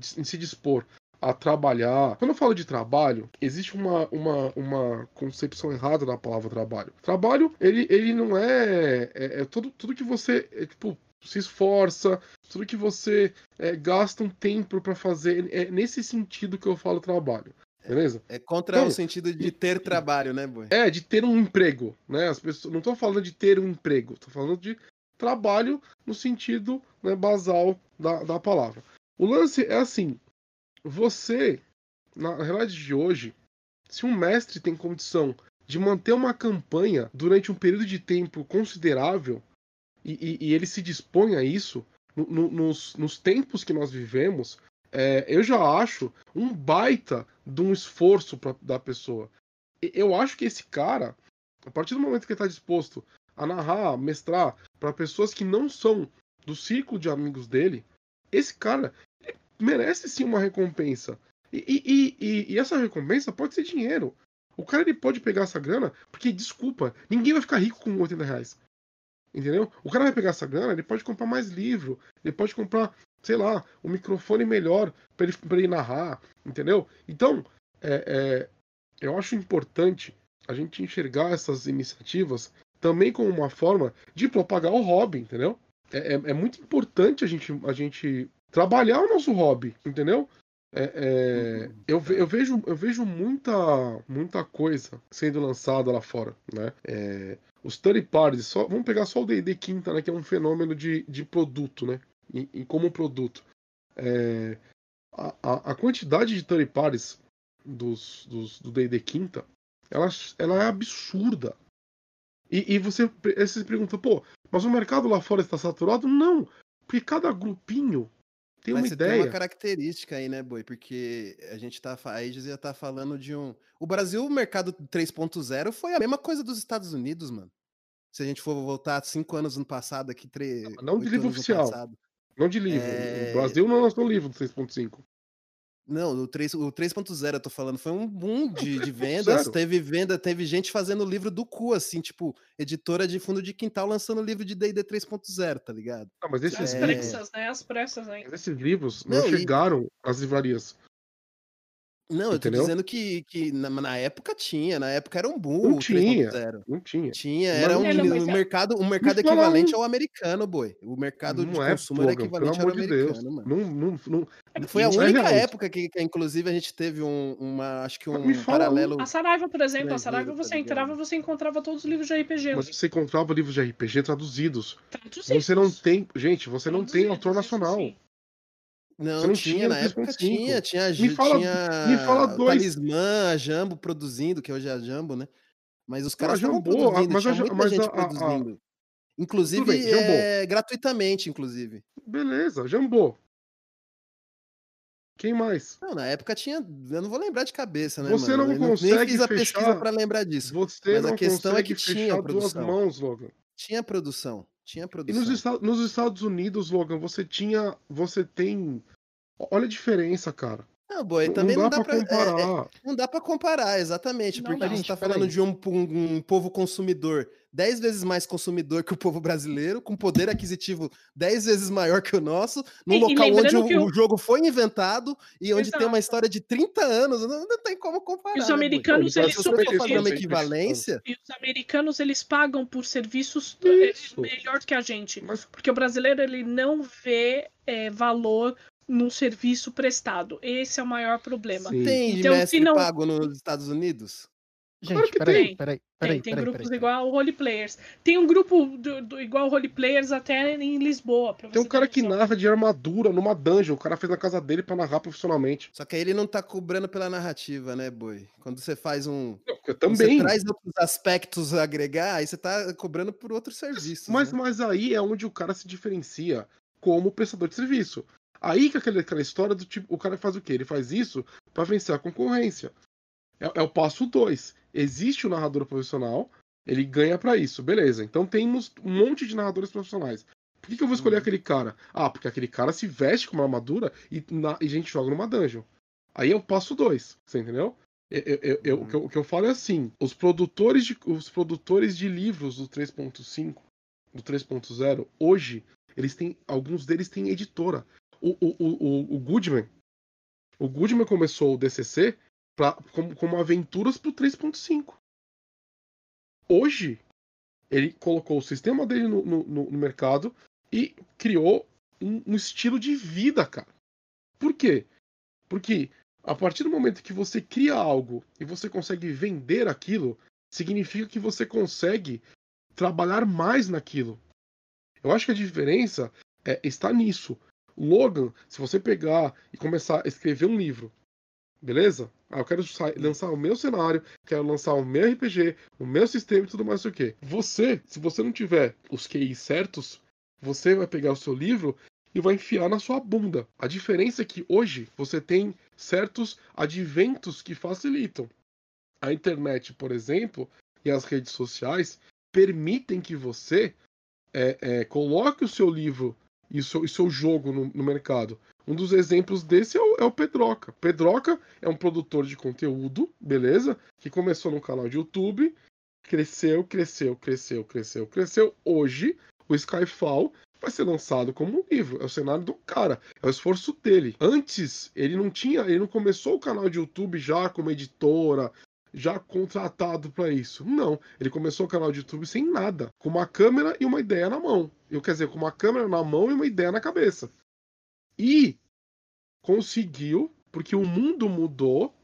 se dispor a trabalhar. Quando eu falo de trabalho, existe uma, uma, uma concepção errada da palavra trabalho. Trabalho, ele, ele não é, é, é tudo, tudo que você é, tipo, se esforça, tudo que você é, gasta um tempo para fazer. É nesse sentido que eu falo trabalho. Beleza? É contra Então, o sentido de ter trabalho, né, boy? É, de ter um emprego, né? As pessoas, não tô falando de ter um emprego, tô falando de trabalho no sentido né, basal da, da palavra. O lance é assim, você, na realidade de hoje, se um mestre tem condição de manter uma campanha durante um período de tempo considerável e, e, e ele se dispõe a isso, no, no, nos, nos, tempos que nós vivemos, é, eu já acho um baita de um esforço pra, da pessoa. Eu acho que esse cara, a partir do momento que ele está disposto a narrar, mestrar para pessoas que não são do círculo de amigos dele, esse cara merece sim uma recompensa. E, e, e, e, essa recompensa pode ser dinheiro. O cara ele pode pegar essa grana, porque, desculpa, ninguém vai ficar rico com 80 reais. Entendeu? O cara vai pegar essa grana, ele pode comprar mais livro, ele pode comprar, sei lá, um microfone melhor para ele, pra ele narrar, entendeu? Então, é, é, eu acho importante a gente enxergar essas iniciativas também como uma forma de propagar o hobby, entendeu? É, é, é muito importante a gente, a gente trabalhar o nosso hobby, entendeu? É, é, eu, eu, vejo, eu vejo muita, muita coisa sendo lançada lá fora, né? É, os third parties, só, vamos pegar só o D&D Quinta, né? Que é um fenômeno de, de produto, né? E, e como produto. É, a, a, a, quantidade de third parties dos, dos, do D&D Quinta, ela, ela é absurda. E, e você, você se pergunta, pô, mas o mercado lá fora está saturado? Não, porque cada grupinho tem Mas uma ideia. Tem uma característica aí, né, Boi? Porque a gente tá. Aí já tá falando de um. O Brasil, o mercado 3.0 foi a mesma coisa dos Estados Unidos, mano. Se a gente for voltar cinco anos no passado aqui, três. Não de livro oficial. Não de livro. É... O Brasil não lançou livro do 3.5. Não, o 3.0 eu tô falando, foi um boom de, de vendas. teve venda, teve gente fazendo livro do cu, assim, tipo, editora de fundo de quintal lançando livro de DD 3.0, tá ligado? Não, mas esses As é... pressas, né? As pressas ainda. Esses livros não, não chegaram e... às livrarias. Não, eu tô dizendo que, que na, na, época tinha, na época era um boom. Não tinha, não tinha. Tinha, era um, um, mercado, um mercado equivalente ao americano, boi. O mercado não de é, consumo era equivalente ao americano, mano. Não, não, não, Foi a única é época que, que, inclusive, a gente teve um, uma, acho que um paralelo. A Saraiva, por exemplo, a Saraiva você tá entrava, você encontrava todos os livros de RPG. Mas você encontrava livros de RPG traduzidos. Traduzidos. Você não tem, gente, você não tem autor nacional. Sim. Não, não tinha, tinha, na época tinha, tinha, me fala, tinha me fala dois. Talismã, a Jambo produzindo, que hoje é a Jambo, né? Mas os caras estavam produzindo, mas tinha a, muita mas gente a, produzindo. A, inclusive, bem, é, gratuitamente, inclusive. Beleza, Jambô. Quem mais? Não, na época tinha. Eu não vou lembrar de cabeça, né? Você mano? não eu consegue. Nem fiz a fechar, pesquisa para lembrar disso. Você mas a questão é que tinha produção. mãos, Logan. Tinha produção. Tinha produção. E nos, nos Estados Unidos, Logan, você tinha. Você tem. Olha a diferença, cara. Não, boy, também não dá, não dá pra, comparar. É, é, não dá pra comparar, exatamente, não porque a gente tá falando de um, um, um, povo consumidor dez vezes mais consumidor que o povo brasileiro, com poder aquisitivo dez vezes maior que o nosso, num e, local e onde o, o, jogo foi inventado e onde Exato. tem uma história de 30 anos, não, não tem como comparar. E os né, americanos, né, eles são fazendo uma equivalência. E os americanos, eles pagam por serviços eh, Isso. melhor que a gente, Mas... porque o brasileiro, ele não vê é, valor num serviço prestado. Esse é o maior problema. Sim. Tem então, mestre se não... pago nos Estados Unidos? Gente, claro peraí, tem. peraí, peraí. Tem, tem peraí, grupos peraí, igual Role Players. Tem um grupo do, do, igual Role Players até em Lisboa. tem um cara que narra de armadura numa dungeon. O cara fez na casa dele para narrar profissionalmente. Só que aí ele não tá cobrando pela narrativa, né, boi? Quando você faz um. Eu também. Você traz outros aspectos a agregar, aí você tá cobrando por outros serviços. Mas, né? mas aí é onde o cara se diferencia como prestador de serviço. Aí que aquela, aquela história do tipo, o cara faz o quê? Ele faz isso para vencer a concorrência. É, é o passo 2. Existe o narrador profissional, ele ganha para isso, beleza. Então temos um monte de narradores profissionais. Por que, que eu vou escolher uhum. aquele cara? Ah, porque aquele cara se veste com uma armadura e, na, e a gente joga numa dungeon. Aí é o passo 2, você entendeu? Eu, eu, eu, uhum. o, que eu, o, que eu, falo é assim: os produtores de, os produtores de livros do 3.5, do 3.0, hoje, eles têm. Alguns deles têm editora o, o, o, Goodman. O Goodman começou o DCC pra, como, como aventuras pro 3.5. Hoje, ele colocou o sistema dele no, no, no mercado e criou um, um, estilo de vida, cara. Por quê? Porque a partir do momento que você cria algo e você consegue vender aquilo, significa que você consegue trabalhar mais naquilo. Eu acho que a diferença é, está nisso. Logan, se você pegar e começar a escrever um livro, beleza? Ah, eu quero lançar o meu cenário, quero lançar o meu RPG, o meu sistema e tudo mais o que. Você, se você não tiver os QI certos, você vai pegar o seu livro e vai enfiar na sua bunda. A diferença é que hoje você tem certos adventos que facilitam. A internet, por exemplo, e as redes sociais permitem que você é, é, coloque o seu livro e o seu, e seu jogo no, no, mercado. Um dos exemplos desse é o, é o, Pedroca. Pedroca é um produtor de conteúdo, beleza? Que começou no canal de YouTube, cresceu, cresceu, cresceu, cresceu, cresceu. Hoje, o Skyfall vai ser lançado como um livro. É o cenário do cara, é o esforço dele. Antes, ele não tinha, ele não começou o canal de YouTube já como editora, já contratado para isso. Não, ele começou o canal de YouTube sem nada, com uma câmera e uma ideia na mão. Eu quer dizer, com uma câmera na mão e uma ideia na cabeça. E conseguiu, porque o mundo mudou,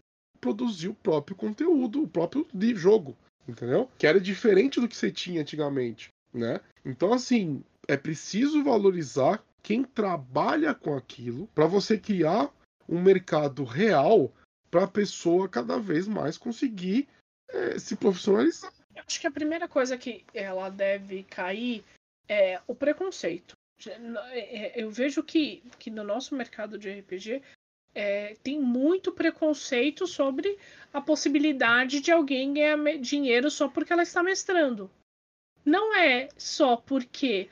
produzir o próprio conteúdo, o próprio jogo, entendeu? Que era diferente do que você tinha antigamente, né? Então assim, é preciso valorizar quem trabalha com aquilo para você criar um mercado real para a pessoa cada vez mais conseguir é, se profissionalizar. Eu acho que a primeira coisa que ela deve cair é o preconceito. É, eu vejo que, que no nosso mercado de RPG é, tem muito preconceito sobre a possibilidade de alguém ganhar dinheiro só porque ela está mestrando. Não é só porque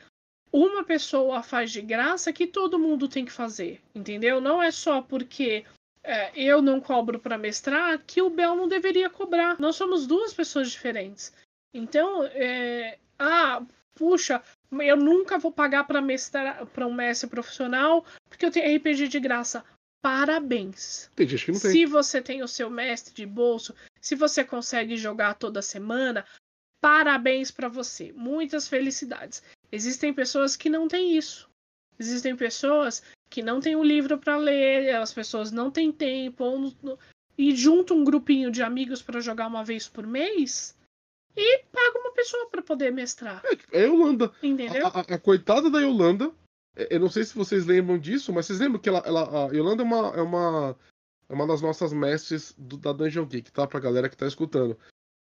uma pessoa faz de graça que todo mundo tem que fazer, entendeu? Não é só porque é, eu não cobro para mestrar, que o Bel não deveria cobrar. Nós somos duas pessoas diferentes. Então, é, ah, puxa, eu nunca vou pagar para mestrar para um mestre profissional porque eu tenho RPG de graça. Parabéns. Tem gente que não tem. Se você tem o seu mestre de bolso, se você consegue jogar toda semana, parabéns para você. Muitas felicidades. Existem pessoas que não têm isso. Existem pessoas que não têm um livro para ler, as pessoas não têm tempo, ou e junta um grupinho de amigos para jogar uma vez por mês e paga uma pessoa para poder mestrar. É, é Yolanda. Entendeu? A, a, a, coitada da Yolanda, é, eu não sei se vocês lembram disso, mas vocês lembram que ela, ela a Yolanda é uma, é uma, é uma das nossas mestres do, da Dungeon Geek, tá? Pra galera que tá escutando.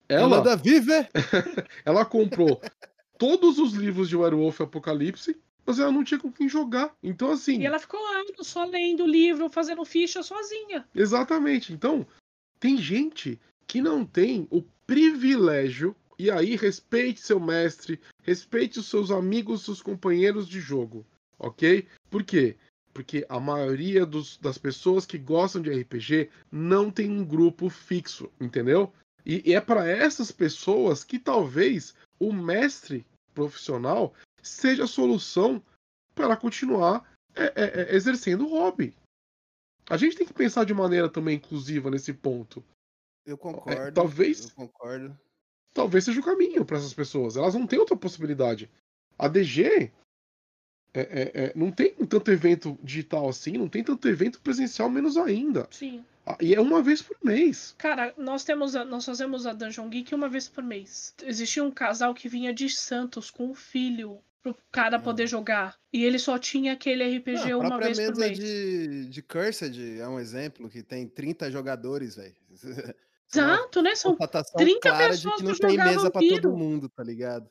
Ela, Yolanda vive! ela comprou todos os livros de Werewolf Apocalipse mas ela não tinha com quem jogar. Então, assim. E ela ficou anos só lendo o livro, fazendo ficha sozinha. Exatamente. Então, tem gente que não tem o privilégio. E aí, respeite seu mestre, respeite os seus amigos, seus companheiros de jogo, ok? Por quê? Porque a maioria dos, das pessoas que gostam de RPG não tem um grupo fixo, entendeu? E, e é para essas pessoas que talvez o mestre profissional seja a solução para continuar é, é, é, exercendo o hobby. A gente tem que pensar de maneira também inclusiva nesse ponto. Eu concordo. É, talvez. Eu concordo. Talvez seja o caminho para essas pessoas. Elas não têm outra possibilidade. A DG é, é, é, não tem tanto evento digital assim, não tem tanto evento presencial menos ainda. Sim. Ah, e é uma vez por mês. Cara, nós temos a, nós fazemos a Dungeon Geek uma vez por mês. Existia um casal que vinha de Santos com um filho pro cara ah. poder jogar. E ele só tinha aquele RPG uma vez por mês. De, de Cursed é um exemplo que tem 30 jogadores, velho. Exato, né? São 30 pessoas que não tem mesa para todo mundo, tá ligado?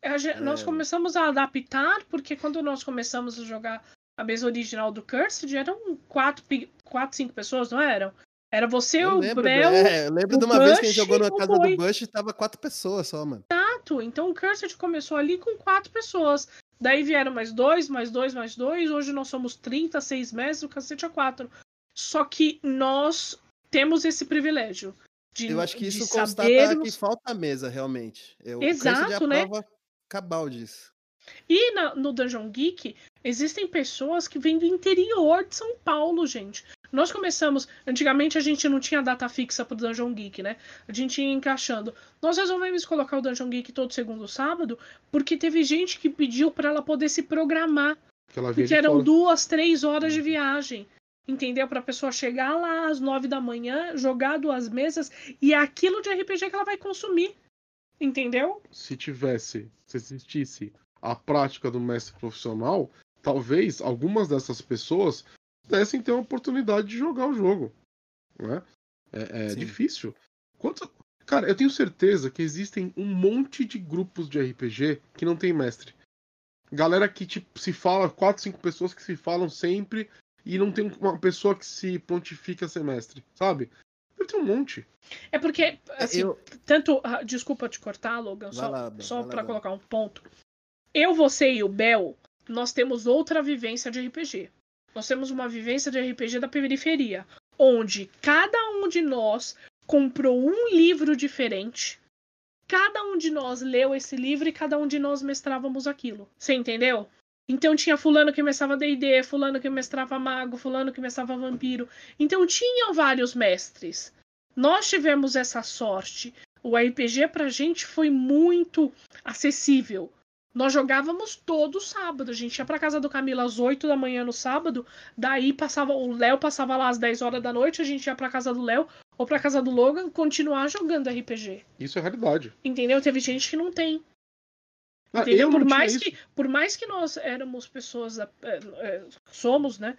É. Nós começamos a adaptar, porque quando nós começamos a jogar a mesa original do Cursed, eram 4, 4 5 pessoas, não eram? Era você, eu o lembro, Bel. É, eu lembro de uma Bush, vez que a gente jogou na casa do Bush e tava quatro pessoas só, mano. Então o Cursed começou ali com quatro pessoas. Daí vieram mais dois, mais dois, mais dois. Hoje nós somos 36 meses, o cacete é quatro. Só que nós temos esse privilégio. De, eu acho que isso constata sabermos... que falta mesa, realmente. Eu, Exato, né? cabal disso. E na, no Dungeon Geek, existem pessoas que vêm do interior de São Paulo, gente. Nós começamos. Antigamente a gente não tinha data fixa pro Dungeon Geek, né? A gente ia encaixando. Nós resolvemos colocar o Dungeon Geek todo segundo sábado, porque teve gente que pediu para ela poder se programar. porque eram fora. duas, três horas de viagem. Entendeu? Pra pessoa chegar lá às nove da manhã, jogar duas mesas, e é aquilo de RPG que ela vai consumir. Entendeu? Se tivesse, se existisse a prática do mestre profissional, talvez algumas dessas pessoas pudessem ter uma oportunidade de jogar o jogo. Né? É, é difícil. Quanto... Cara, eu tenho certeza que existem um monte de grupos de RPG que não tem mestre. Galera que tipo, se fala, quatro, cinco pessoas que se falam sempre e não tem uma pessoa que se prontifica a ser mestre, sabe? Deve ter um monte. É porque, assim, eu... tanto. ah, Desculpa te cortar, Logan, Vai só, lá, só Bel. colocar um ponto. Eu, você e o Bel, nós temos outra vivência de RPG. Nós temos uma vivência de RPG da periferia, onde cada um de nós comprou um livro diferente. Cada um de nós leu esse livro e cada um de nós mestrávamos aquilo. Você entendeu? Então tinha fulano que mestrava D&D, fulano que mestrava mago, fulano que mestrava vampiro. Então tinham vários mestres. Nós tivemos essa sorte. O RPG pra gente foi muito acessível. Nós jogávamos todo sábado. A gente ia pra casa do Camilo às 8 da manhã no sábado. Daí passava o Léo passava lá às 10 horas da noite, a gente ia pra casa do Léo ou pra casa do Logan continuar jogando RPG. Isso é realidade. Entendeu? Teve gente que não tem. Ah, não Por mais, isso. que, por mais que nós éramos pessoas da, é, somos, né?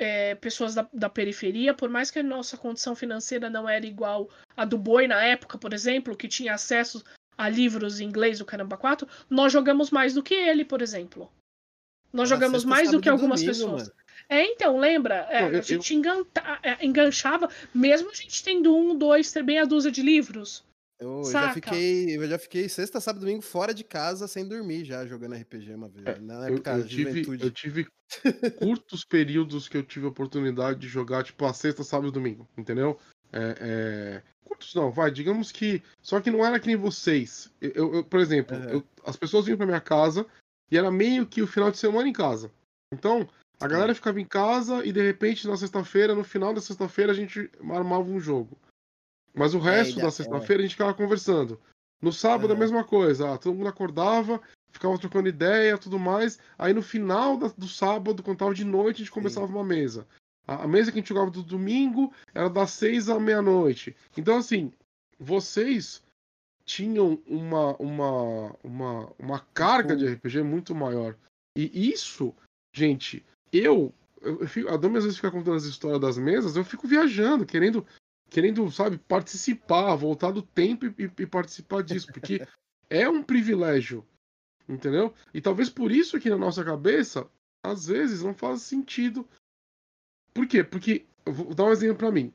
é, pessoas da, da periferia, por mais que a nossa condição financeira não era igual a do Boi na época, por exemplo, que tinha acesso a livros em inglês, o Caramba 4, nós jogamos mais do que ele, por exemplo. Nós Era jogamos mais do que algumas domingo, pessoas. mano. É, então, lembra? É, Não, eu- a gente enganta- é, enganchava, mesmo a gente tendo um, dois, meia dúzia de livros. Eu Saca? já fiquei, eu já fiquei sexta, sábado, domingo fora de casa sem dormir já jogando RPG uma vez. É, na Eu, época eu da tive, juventude. eu tive curtos períodos que eu tive a oportunidade de jogar, tipo, a sexta, sábado e domingo, entendeu? É, é, Curtos não, vai, digamos que. Só que não era que nem vocês. Eu, eu- por exemplo, Aham. eu- as pessoas vinham pra minha casa e era meio que o final de semana em casa. Então, a galera ficava em casa e de repente na sexta-feira, no final da sexta-feira, a gente armava um jogo. Mas o resto ainda- da é. sexta-feira a gente ficava conversando. No sábado a Aham. mesma coisa. Ah, todo mundo acordava, ficava trocando ideia, tudo mais. Aí no final da- do sábado, quando tava de noite, a gente começava uma mesa. A, a mesa que a gente jogava do domingo era das seis à meia-noite. Então, assim, vocês tinham uma, uma, uma, uma carga de RPG muito maior. E isso, gente, eu. eu, fico, a Dami às vezes fica contando as histórias das mesas, eu fico viajando, querendo, querendo, sabe, participar, voltar do tempo e, e- e participar disso, porque é um privilégio, entendeu? E talvez por isso que na nossa cabeça, às vezes, não faz sentido. Por quê? Porque, vou dar um exemplo pra mim.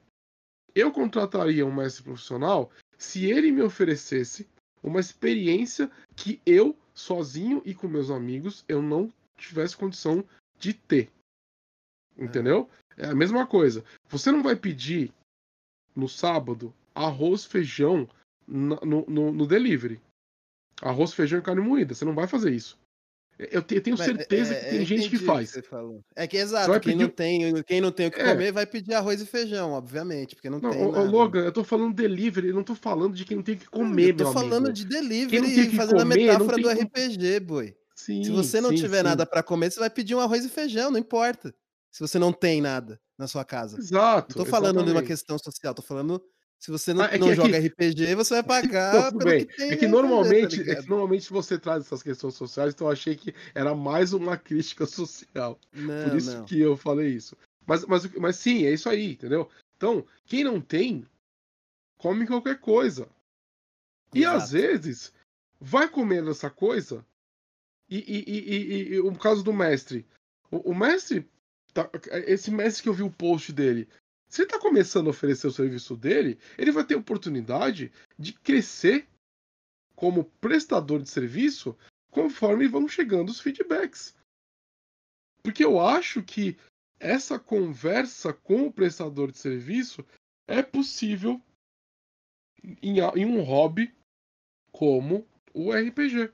Eu contrataria um mestre profissional se ele me oferecesse uma experiência que eu, sozinho e com meus amigos, eu não tivesse condição de ter. Entendeu? É a mesma coisa. Você não vai pedir no sábado arroz, feijão no, no, no delivery. Arroz, feijão e carne moída. Você não vai fazer isso. Eu te- eu tenho Mas, certeza é, que é, tem eu gente que faz. falou. É que exato, vai quem pedir não, tem, quem não tem o que É. comer vai pedir arroz e feijão, obviamente, porque não Não, tem ô. Logan, eu tô falando delivery, não tô falando de quem não tem o que comer, eu tô falando amigo. de Quem não delivery tem que fazendo a comer, não metáfora tem do RPG, boi. Sim, Se você não sim, tiver sim. nada pra comer, você vai pedir um arroz e feijão, não importa. Se você não tem nada na sua casa. Exato. Não tô falando de uma exatamente. questão social, tô falando se você não, Ah, é que- não é que- joga RPG, você vai pagar Não, bem. que É que RPG, normalmente, tá é que normalmente você traz essas questões sociais, então eu achei que era mais uma crítica social. Não, Por isso não. que eu falei isso. Mas, mas, mas sim, é isso aí, entendeu? Então, quem não tem, come qualquer coisa. E Exato. às vezes, vai comendo essa coisa, e, e, e, e- e o caso do mestre. O, o mestre, tá- esse mestre que eu vi o post dele, se ele tá começando a oferecer o serviço dele, ele vai ter oportunidade de crescer como prestador de serviço conforme vão chegando os feedbacks. Porque eu acho que essa conversa com o prestador de serviço é possível em, em um hobby como o RPG.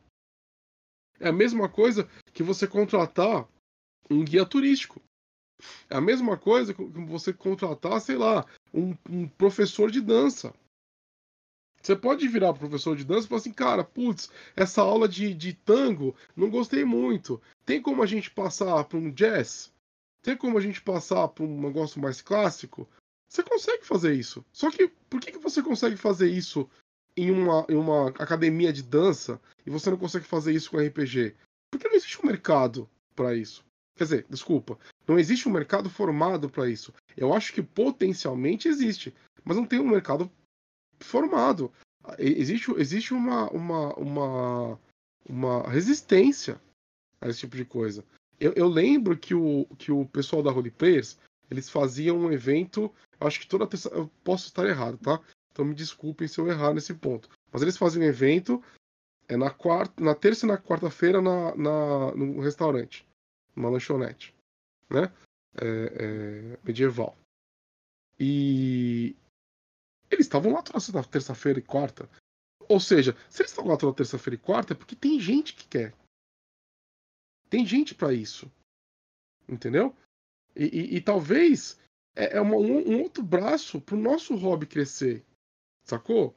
É a mesma coisa que você contratar um guia turístico. É a mesma coisa que você contratar, sei lá, um, um professor de dança. Você pode virar professor de dança e falar assim, cara, putz, essa aula de, de tango não gostei muito. Tem como a gente passar para um jazz? Tem como a gente passar para um negócio mais clássico? Você consegue fazer isso. Só que por que, que você consegue fazer isso em uma, em uma academia de dança e você não consegue fazer isso com RPG? Porque não existe um mercado para isso. Quer dizer, desculpa, não existe um mercado formado para isso. Eu acho que potencialmente existe, mas não tem um mercado formado. Existe, existe uma, uma, uma, uma resistência a esse tipo de coisa. Eu, eu lembro que o, que o pessoal da Holy Players, eles faziam um evento, acho que toda terça, eu posso estar errado, tá? Então me desculpem se eu errar nesse ponto. Mas eles faziam um evento é na quarta, na terça e na quarta-feira na, na, no restaurante, numa lanchonete, né? É, é, medieval. E eles estavam lá toda terça-feira e quarta. Ou seja, se eles estão lá toda terça-feira e quarta, é porque tem gente que quer. Tem gente para isso. Entendeu? E, e, e talvez é, é uma, um, um, outro braço pro nosso hobby crescer. Sacou?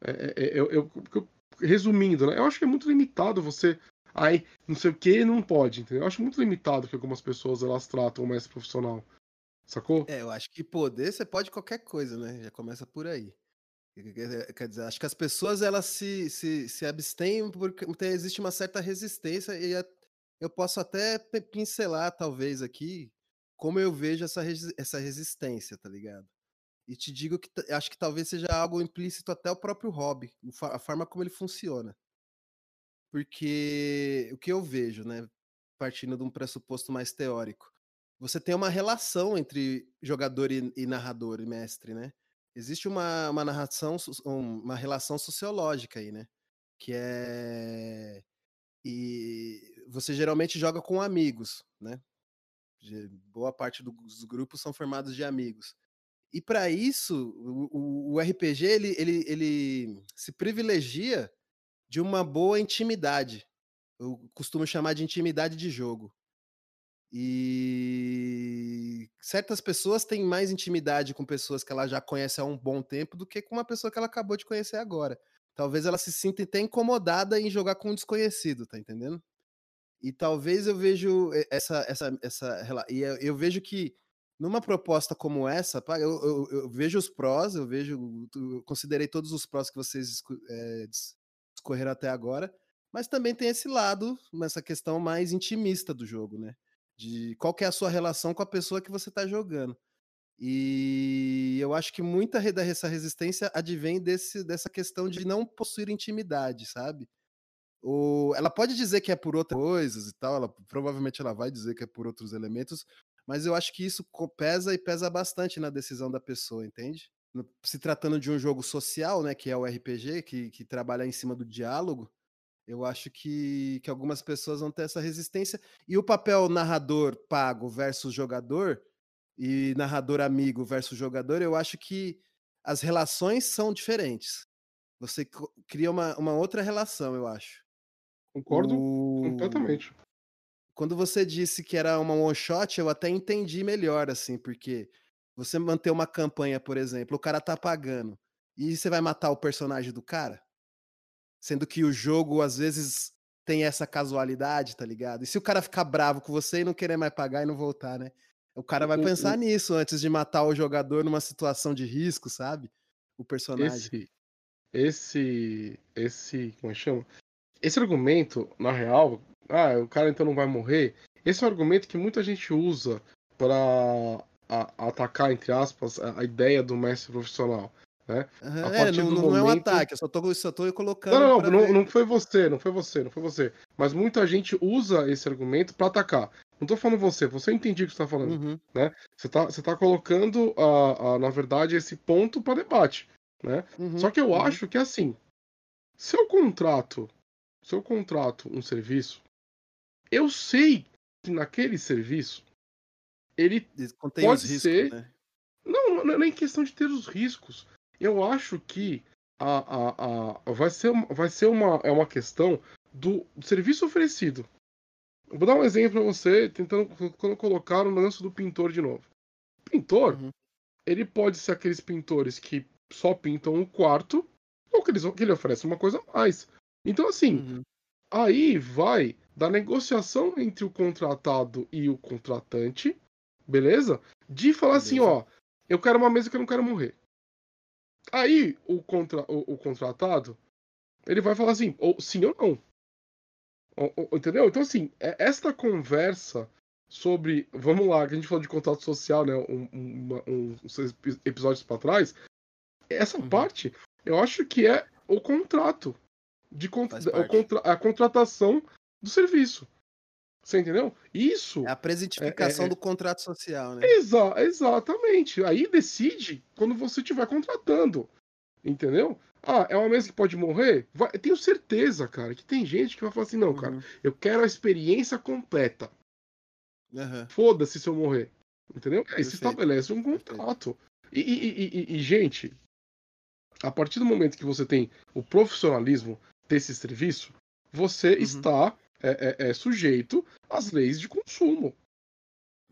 É, é, é eu, eu, resumindo, né? Eu acho que é muito limitado você. Ai, não sei o que, não pode, entendeu? Eu acho muito limitado que algumas pessoas elas tratam o mestre profissional. Sacou? É, eu acho que poder você pode qualquer coisa, né? Já começa por aí. Quer dizer, acho que as pessoas elas se, se, se abstêm porque existe uma certa resistência e eu posso até pincelar, talvez, aqui, como eu vejo essa, essa resistência, tá ligado? E te digo que acho que talvez seja algo implícito até o próprio hobby, a forma como ele funciona. Porque o que eu vejo, né, partindo de um pressuposto mais teórico, você tem uma relação entre jogador e, e narrador e mestre, né? Existe uma, uma narração, uma relação sociológica aí, né? Que é. E você geralmente joga com amigos, né? Boa parte dos grupos são formados de amigos. E para isso, o, o, RPG ele, ele, ele se privilegia de uma boa intimidade. Eu costumo chamar de intimidade de jogo. E certas pessoas têm mais intimidade com pessoas que ela já conhece há um bom tempo do que com uma pessoa que ela acabou de conhecer agora. Talvez ela se sinta até incomodada em jogar com um desconhecido, tá entendendo? E talvez eu vejo essa essa essa e eu, vejo que numa proposta como essa, eu, eu, eu, vejo os prós, eu vejo, eu considerei todos os prós que vocês é, discorreram até agora, mas também tem esse lado, nessa questão mais intimista do jogo, né? de qual é a sua relação com a pessoa que você está jogando. E eu acho que muita dessa resistência advém desse, dessa questão de não possuir intimidade, sabe? Ou ela pode dizer que é por outras coisas e tal, ela provavelmente ela vai dizer que é por outros elementos, mas eu acho que isso pesa e pesa bastante na decisão da pessoa, entende? Se tratando de um jogo social, né, que é o RPG, que, que trabalha em cima do diálogo, eu acho que, que algumas pessoas vão ter essa resistência. E o papel narrador pago versus jogador, e narrador amigo versus jogador, eu acho que as relações são diferentes. Você cria uma, uma outra relação, eu acho. Concordo o... completamente. Quando você disse que era uma one shot, eu até entendi melhor, assim, porque você manter uma campanha, por exemplo, o cara tá pagando, e você vai matar o personagem do cara? Sendo que o jogo, às vezes, tem essa casualidade, tá ligado? E se o cara ficar bravo com você e não querer mais pagar e não voltar, né? O cara vai pensar nisso antes de matar o jogador numa situação de risco, sabe? O personagem. Esse. Esse. Esse. Como é que chama? Esse argumento, na real, ah, o cara então não vai morrer. Esse é um argumento que muita gente usa para atacar, entre aspas, a, a ideia do mestre profissional. Né? Uhum, é, não, não momento... é um ataque, eu só tô, só tô colocando. Não, não, não, não, foi você, não foi você, não foi você. Mas muita gente usa esse argumento para atacar. Não tô falando você, você entendi o que você tá falando. Uhum. Né? Você, tá, você tá colocando, a, a, na verdade, esse ponto para debate. Né? Uhum, Só que eu uhum. acho que assim, se eu contrato, se eu contrato um serviço, eu sei que naquele serviço ele Contém pode riscos, ser. Né? Não, não é nem questão de ter os riscos. Eu acho que a, a, a, vai ser, vai ser uma, é uma questão do, do serviço oferecido. vou dar um exemplo para você, tentando quando colocar o lance do pintor de novo. O pintor, uhum. ele pode ser aqueles pintores que só pintam o quarto, ou que, eles, que ele oferece uma coisa a mais. Então, assim, uhum. aí vai da negociação entre o contratado e o contratante, beleza? De falar beleza. assim, ó, eu quero uma mesa que eu não quero morrer. Aí o, contra, o, o contratado ele vai falar assim, ou sim ou não. Ou, ou, entendeu? Então, assim, é, esta conversa sobre. Vamos lá, que a gente falou de contato social, né? Um, um, um, uns episódios para trás. essa Uhum. parte eu acho que é o contrato de con- a contratação do serviço. Você entendeu? Isso É a presentificação É, é, do contrato social, né? Exa- exatamente. Aí decide quando você estiver contratando. Entendeu? Ah, é uma mesa que pode morrer? Vai- eu tenho certeza, cara, que tem gente que vai falar assim: não, cara, Uhum. eu quero a experiência completa. Aham. Foda-se se eu morrer. Entendeu? Aí se estabelece um contrato. E, e- e- e- e, gente, a partir do momento que você tem o profissionalismo desse serviço, você Uhum. está é, é- é sujeito às leis de consumo.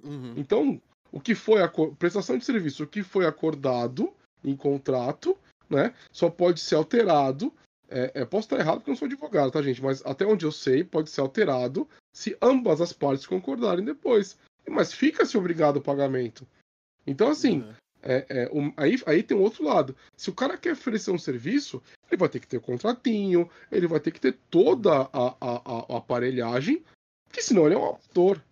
Uhum. Então, o que foi a prestação de serviço, o que foi acordado em contrato, né, só pode ser alterado. É, é, posso estar errado porque eu não sou advogado, tá, gente? Mas até onde eu sei, pode ser alterado se ambas as partes concordarem depois. Mas fica-se obrigado ao pagamento. Então, assim, Uhum. É, é, um- aí, aí tem um outro lado. Se o cara quer oferecer um serviço, ele vai ter que ter o contratinho, ele vai ter que ter toda a, a, a- aparelhagem, porque senão ele é um autor.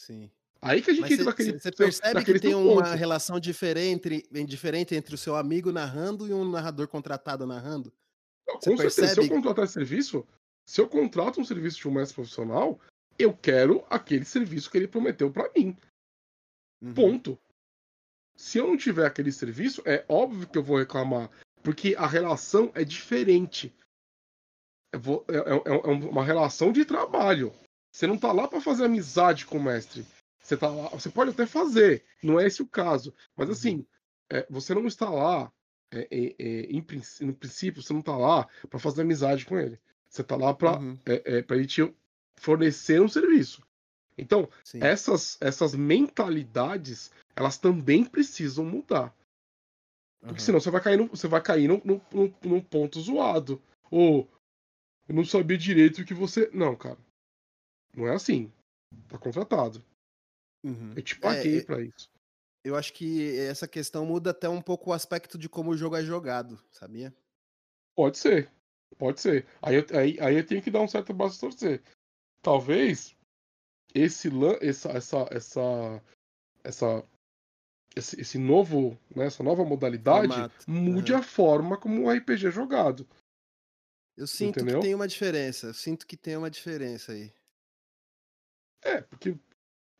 Sim. Aí que a gente entra naquele. você percebe naquele que tem uma ponto. relação diferente, diferente entre o seu amigo narrando e um narrador contratado narrando? Não, com certeza, se eu percebe- contratar serviço, se eu contrato um serviço de um mestre profissional, eu quero aquele serviço que ele prometeu pra mim. Uhum. Ponto. Se eu não tiver aquele serviço, é óbvio que eu vou reclamar, porque a relação é diferente. Vou- É, é- é uma relação de trabalho. Você não tá lá pra fazer amizade com o mestre. Você tá lá, você pode até fazer, não é esse o caso. Mas Uhum. assim, é, você não está lá, é, é, é, em no princípio, você não tá lá pra fazer amizade com ele. Você tá lá pra, Uhum. é, é, ele te fornecer um serviço. Então, Sim. essas, essas mentalidades, elas também precisam mudar. Porque Uhum. senão você vai cair, no, você vai cair num, num, num- num ponto zoado. Ou eu não sabia direito o que você. Não, cara. Não é assim. Tá contratado. Uhum. Eu te paguei É, pra isso. Eu acho que essa questão muda até um pouco o aspecto de como o jogo é jogado, sabia? Pode ser. Pode ser. Aí eu, aí, aí eu tenho que dar um certo braço torcer. Talvez esse essa essa essa essa esse, esse novo, né, essa nova modalidade Formato. mude Aham. a forma como o RPG é jogado. Eu sinto Entendeu? que tem uma diferença. Eu sinto que tem uma diferença aí. É, porque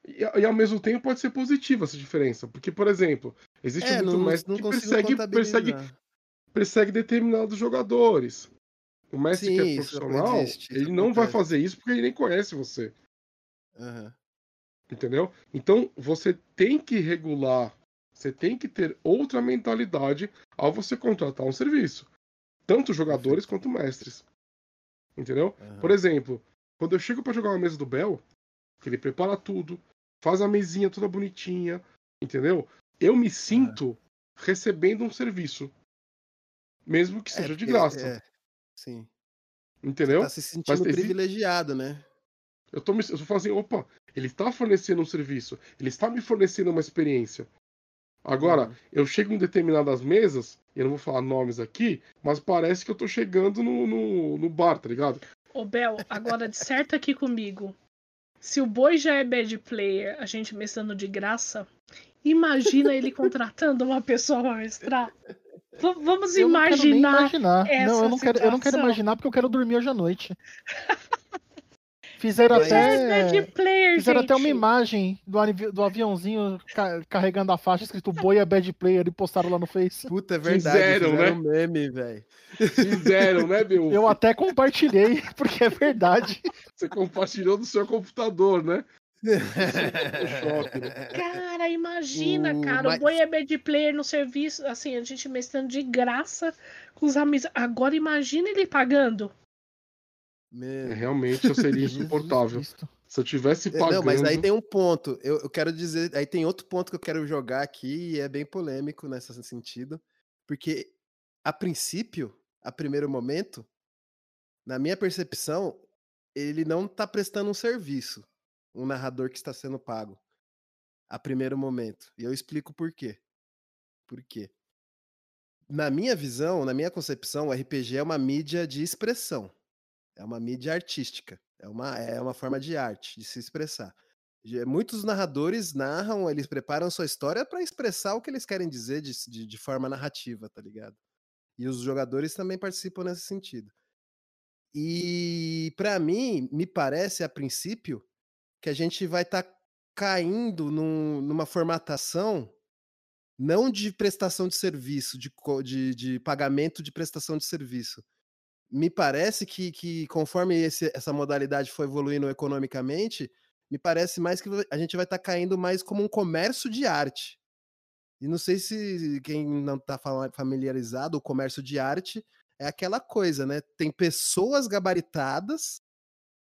e, e ao mesmo tempo pode ser positiva essa diferença, porque por exemplo, existe É, muito não, mestre não que persegue, persegue persegue determinados jogadores. O mestre que Sim, é isso profissional, ele não vai fazer isso porque ele nem conhece você. Aham. Entendeu? Então você tem que regular, você tem que ter outra mentalidade ao você contratar um serviço. Tanto jogadores quanto mestres. Entendeu? aham. Por exemplo, quando eu chego pra jogar uma mesa do Bel, que ele prepara tudo, faz a mesinha toda bonitinha, entendeu? Eu me sinto recebendo um serviço. Mesmo que É, seja de porque- graça. é, sim. Entendeu? Tá se sentindo existe- privilegiado, né? Eu tô, me, eu tô falando assim, opa, ele está fornecendo um serviço, ele está me fornecendo uma experiência. Agora, Uhum. eu chego em determinadas mesas, e eu não vou falar nomes aqui, mas parece que eu tô chegando no, no, no bar, tá ligado? Ô, Bel, agora disserta aqui comigo. Se o boi já é bad player, a gente mestrando de graça, imagina ele contratando uma pessoa pra mestrar. V- vamos Eu não quero nem imaginar. imaginar. essa Não, eu não quero, eu não quero imaginar porque eu quero dormir hoje à noite. Fizeram Mas- Já é até. player, Fizeram gente. até uma imagem do, avi- do aviãozinho ca- carregando a faixa escrito Boi é bad player e postaram lá no Face. Puta, é verdade. Fizeram, Fizeram, um meme, velho. Fizeram, né, meu? Eu até compartilhei, porque é verdade. Você compartilhou do seu computador, né? Né? Cara, imagina, O- cara. mas- O boi é bad player no serviço, assim, a gente mestrando de graça com os amigos. Agora imagina ele pagando. Meu É, Realmente eu seria insuportável. Se eu tivesse É, pagando. Não, mas aí tem um ponto. Eu, eu quero dizer. Aí tem outro ponto que eu quero jogar aqui e é bem polêmico nesse sentido. Porque, a princípio, a primeiro momento, na minha percepção, ele não está prestando um serviço. Um narrador que está sendo pago. A primeiro momento. E eu explico por quê. Por quê? Na minha visão, na minha concepção, o RPG é uma mídia de expressão. É uma mídia artística. É uma, é uma forma de arte, de se expressar. Muitos narradores narram, eles preparam sua história para expressar o que eles querem dizer de, de, de forma narrativa, tá ligado? E os jogadores também participam nesse sentido. E para mim, me parece a princípio que a gente vai estar caindo num- numa formatação não de prestação de serviço, de, de, de pagamento de prestação de serviço. Me parece que, que conforme esse- essa modalidade for evoluindo economicamente, me parece mais que a gente vai estar caindo mais como um comércio de arte. E não sei se quem não está familiarizado, o comércio de arte é aquela coisa, né? Tem pessoas gabaritadas,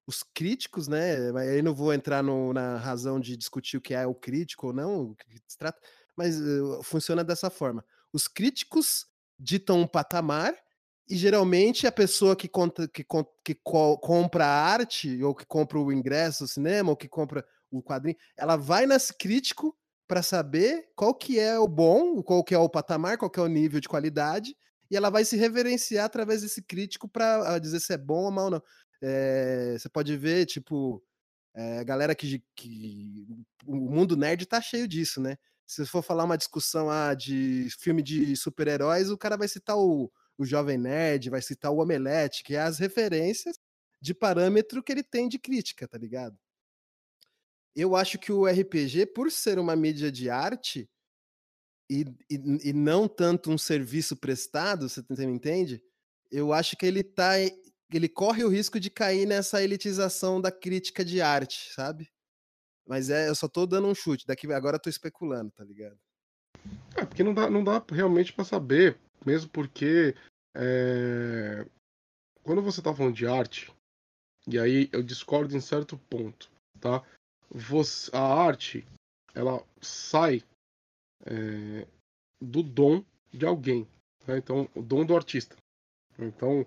os críticos, né? Aí não vou entrar no- na razão de discutir o que é o crítico ou não, que se trata, mas eh, funciona dessa forma. Os críticos ditam um patamar e geralmente a pessoa que, conta, que, que co- compra a arte, ou que compra o ingresso do cinema, ou que compra o quadrinho, ela vai nesse crítico para saber qual que é o bom, qual que é o patamar, qual que é o nível de qualidade, e ela vai se reverenciar através desse crítico para dizer se é bom ou mal não. Eh, você pode ver, tipo, a galera que, que. O mundo nerd tá cheio disso, né? Se for falar uma discussão ah, de filme de super-heróis, o cara vai citar o, o Jovem Nerd, vai citar o Omelete, que é as referências de parâmetro que ele tem de crítica, tá ligado? Eu acho que o RPG, por ser uma mídia de arte e, e, e não tanto um serviço prestado, você, você me entende? Eu acho que ele tá. Ele corre o risco de cair nessa elitização da crítica de arte, sabe? Mas é, eu só tô dando um chute. Daqui agora eu tô especulando, tá ligado? É, porque não dá, não dá realmente para saber, mesmo porque é, quando você tá falando de arte, e aí eu discordo em certo ponto, tá? Você, a arte, ela sai é, do dom de alguém, né? Então, o dom do artista. Então,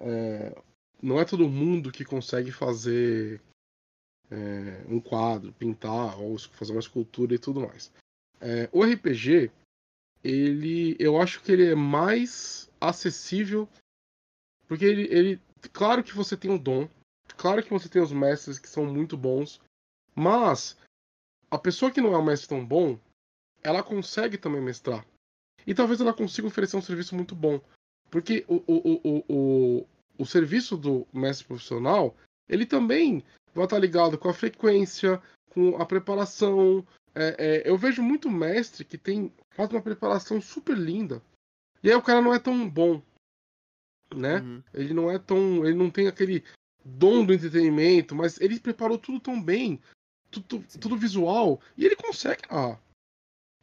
é, não é todo mundo que consegue fazer um quadro, pintar, ou fazer uma escultura e tudo mais. O RPG, ele, eu acho que ele é mais acessível, porque ele, ele, claro que você tem um dom, claro que você tem os mestres que são muito bons, mas a pessoa que não é um mestre tão bom, ela consegue também mestrar. E talvez ela consiga oferecer um serviço muito bom. Porque o, o, o, o, o serviço do mestre profissional, ele também vai estar ligado com a frequência, com a preparação. É, é, eu vejo muito mestre que tem faz uma preparação super linda. E aí o cara não é tão bom. Né? Uhum. Ele não é tão. Ele não tem aquele dom do entretenimento, mas ele preparou tudo tão bem, tudo, tudo visual, e ele consegue ah,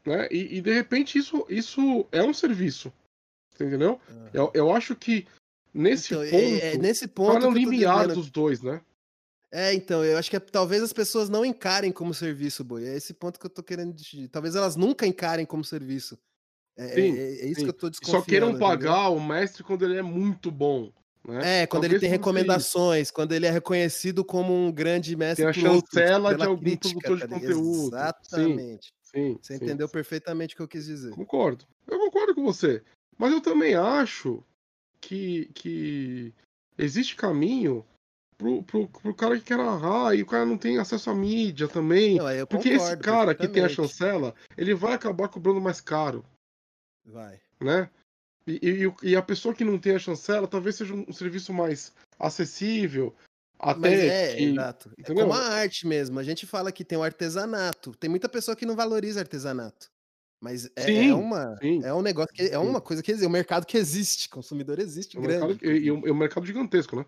né? E, e, de repente isso, isso é um serviço. Entendeu? Uhum. Eu, eu acho que nesse então, ponto. É, é nesse ponto. Tá no tô limiar dos dois, né? É, então, eu acho que é- talvez as pessoas não encarem como serviço, boi. É esse ponto que eu tô querendo. de- Talvez elas nunca encarem como serviço. É, é- Sim, é- é isso sim. que eu tô desconfiando. Só queiram entendeu? pagar o mestre quando ele é muito bom. Né? É, quando ele Talvez tem por isso. recomendações, quando ele é reconhecido como um grande mestre Tem a outros, chancela de pela algum crítica, produtor de tá conteúdo. Exatamente. Sim, Você sim. entendeu perfeitamente o que eu quis dizer. Concordo. Eu concordo com você. Mas eu também acho que, que existe caminho pro, pro, pro cara que quer narrar e o cara não tem acesso à mídia também. Não, Porque esse concordo cara que tem a chancela, ele vai acabar cobrando mais caro, Vai. né? E, e, e a pessoa que não tem a chancela talvez seja um serviço mais acessível. Até Mas é, que- exato. É como a arte mesmo. A gente fala que tem o artesanato. Tem muita pessoa que não valoriza artesanato. Mas é, é Sim, uma, sim. é um negócio que é Sim. uma coisa que existe, é um mercado que existe, consumidor existe É grande. mercado, e, e é um mercado gigantesco, né?